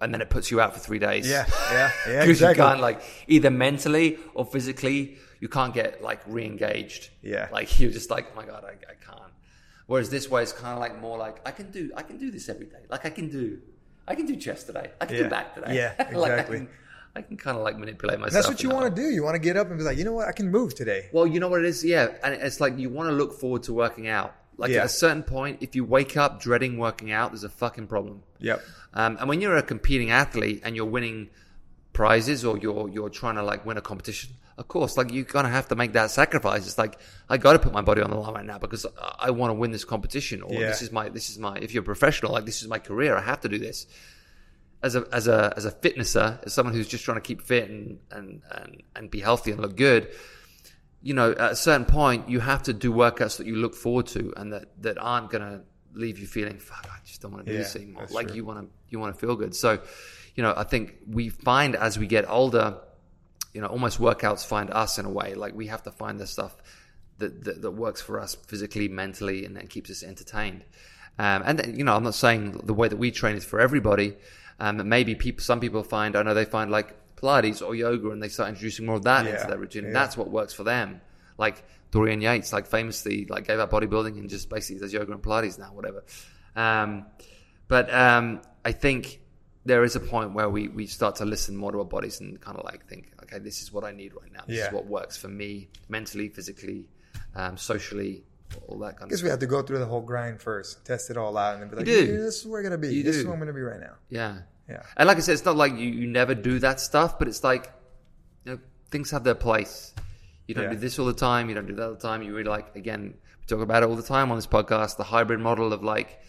S1: and then it puts you out for three days.
S2: Yeah, yeah, yeah,
S1: because
S2: exactly.
S1: you can't like either mentally or physically, you can't get like re-engaged.
S2: Yeah.
S1: like you're just like, oh my god, I, I can't. Whereas this way, it's kind of like more like I can do, I can do this every day. Like I can do, I can do chest today. I can
S2: Yeah.
S1: do back today.
S2: Yeah, exactly.
S1: can, I can kind of like manipulate myself.
S2: That's what you want to do. You want to get up and be like, you know what? I can move today.
S1: well, you know what it is, yeah, and it's like you want to look forward to working out. Like
S2: Yeah.
S1: at a certain point, if you wake up dreading working out, there's a fucking problem.
S2: Yep.
S1: Um, and when you're a competing athlete and you're winning prizes or you're you're trying to like win a competition, of course, like you're gonna have to make that sacrifice. It's like I got to put my body on the line right now because I, I want to win this competition, or
S2: Yeah.
S1: this is my this is my. If you're a professional, like this is my career, I have to do this. As a as a as a fitnesser, as someone who's just trying to keep fit and and and, and be healthy and look good, you know, at a certain point, you have to do workouts that you look forward to and that, that aren't going to leave you feeling, fuck, I just don't want to do
S2: Yeah,
S1: this anymore. Like
S2: true.
S1: you want to, you want to feel good. So, you know, I think we find as we get older, you know, almost workouts find us in a way. Like we have to find the stuff that, that, that works for us physically, mentally, and then keeps us entertained. Um, and then, you know, I'm not saying the way that we train is for everybody. Um, maybe people, some people find, I know they find like Pilates or yoga, and they start introducing more of that
S2: Yeah,
S1: into their routine, and
S2: yeah.
S1: that's what works for them. Like Dorian Yates, like famously, like gave up bodybuilding and just basically does yoga and Pilates now, whatever. Um, but um, I think there is a point where we, we start to listen more to our bodies and kind of like think, okay, this is what I need right now. This
S2: Yeah.
S1: is what works for me mentally, physically, um, socially, all that kind
S2: I
S1: of
S2: guess
S1: stuff.
S2: we have to go through the whole grind first, test it all out, and then be like,
S1: do.
S2: "Yeah, this is where I'm gonna be.
S1: You
S2: this is where I'm gonna be right now.
S1: Yeah.
S2: Yeah.
S1: And like I said, it's not like you, you never do that stuff, but it's like, you know, things have their place. You don't
S2: Yeah.
S1: do this all the time. You don't do that all the time. You really like, again, we talk about it all the time on this podcast, the hybrid model of like,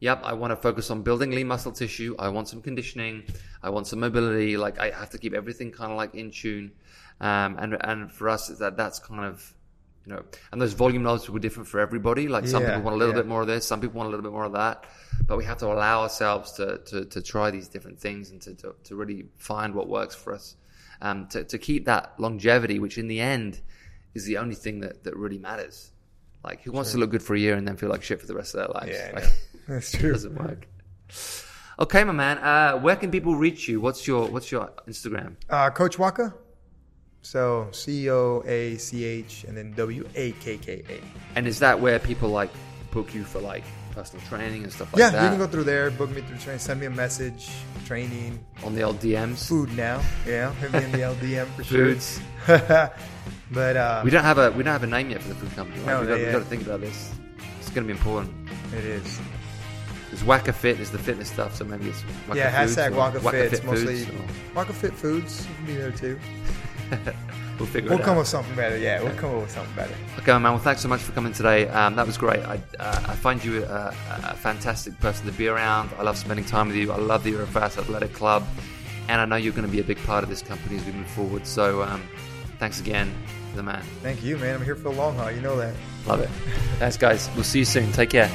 S1: yep, I want to focus on building lean muscle tissue. I want some conditioning. I want some mobility. Like I have to keep everything kind of like in tune. Um, and, and for us, that that's kind of, you know, and those volume knobs were different for everybody. Like some
S2: Yeah,
S1: people want a little
S2: yeah.
S1: bit more of this, some people want a little bit more of that. But we have to allow ourselves to, to, to try these different things and to, to, to really find what works for us. Um, to, to keep that longevity, which in the end is the only thing that, that really matters. Like, who wants to look good for a year and then feel like shit for the rest of their lives?
S2: Yeah,
S1: Like.
S2: That's
S1: it
S2: true.
S1: doesn't work. Okay, my man. Uh, where can people reach you? What's your What's your Instagram?
S2: Uh, Coach Wakka. So C O A C H and then W A K K A.
S1: And is that where people like book you for like personal training and stuff like
S2: Yeah,
S1: that?
S2: Yeah, you can go through there, book me through training, send me a message, training,
S1: on the LDMs?
S2: Food now. Yeah, hit me in the LDM for sure.
S1: Foods.
S2: but uh,
S1: We don't have a we don't have a name yet for the food company. Right?
S2: No,
S1: we got,
S2: yeah.
S1: we got to think about this. It's going to be important.
S2: it is.
S1: There's Wakka Fit is the fitness stuff, so maybe it's Wakka
S2: yeah,
S1: Foods
S2: hashtag
S1: Wakka
S2: Fit. It's mostly
S1: Foods or-
S2: Wakka Fit Foods. You can be there too.
S1: we'll figure
S2: We'll
S1: it
S2: come
S1: out.
S2: with something better. Yeah, we'll come up with something better.
S1: Okay, man. Well, thanks so much for coming today. Um, that was great. I, uh, I find you a, a fantastic person to be around. I love spending time with you. I love that you're a Pharos Athletic Club, and I know you're going to be a big part of this company as we move forward. So, um, thanks again, the man.
S2: Thank you, man. I'm here for the long haul. You know that.
S1: Love it. Thanks, guys. We'll see you soon. Take care.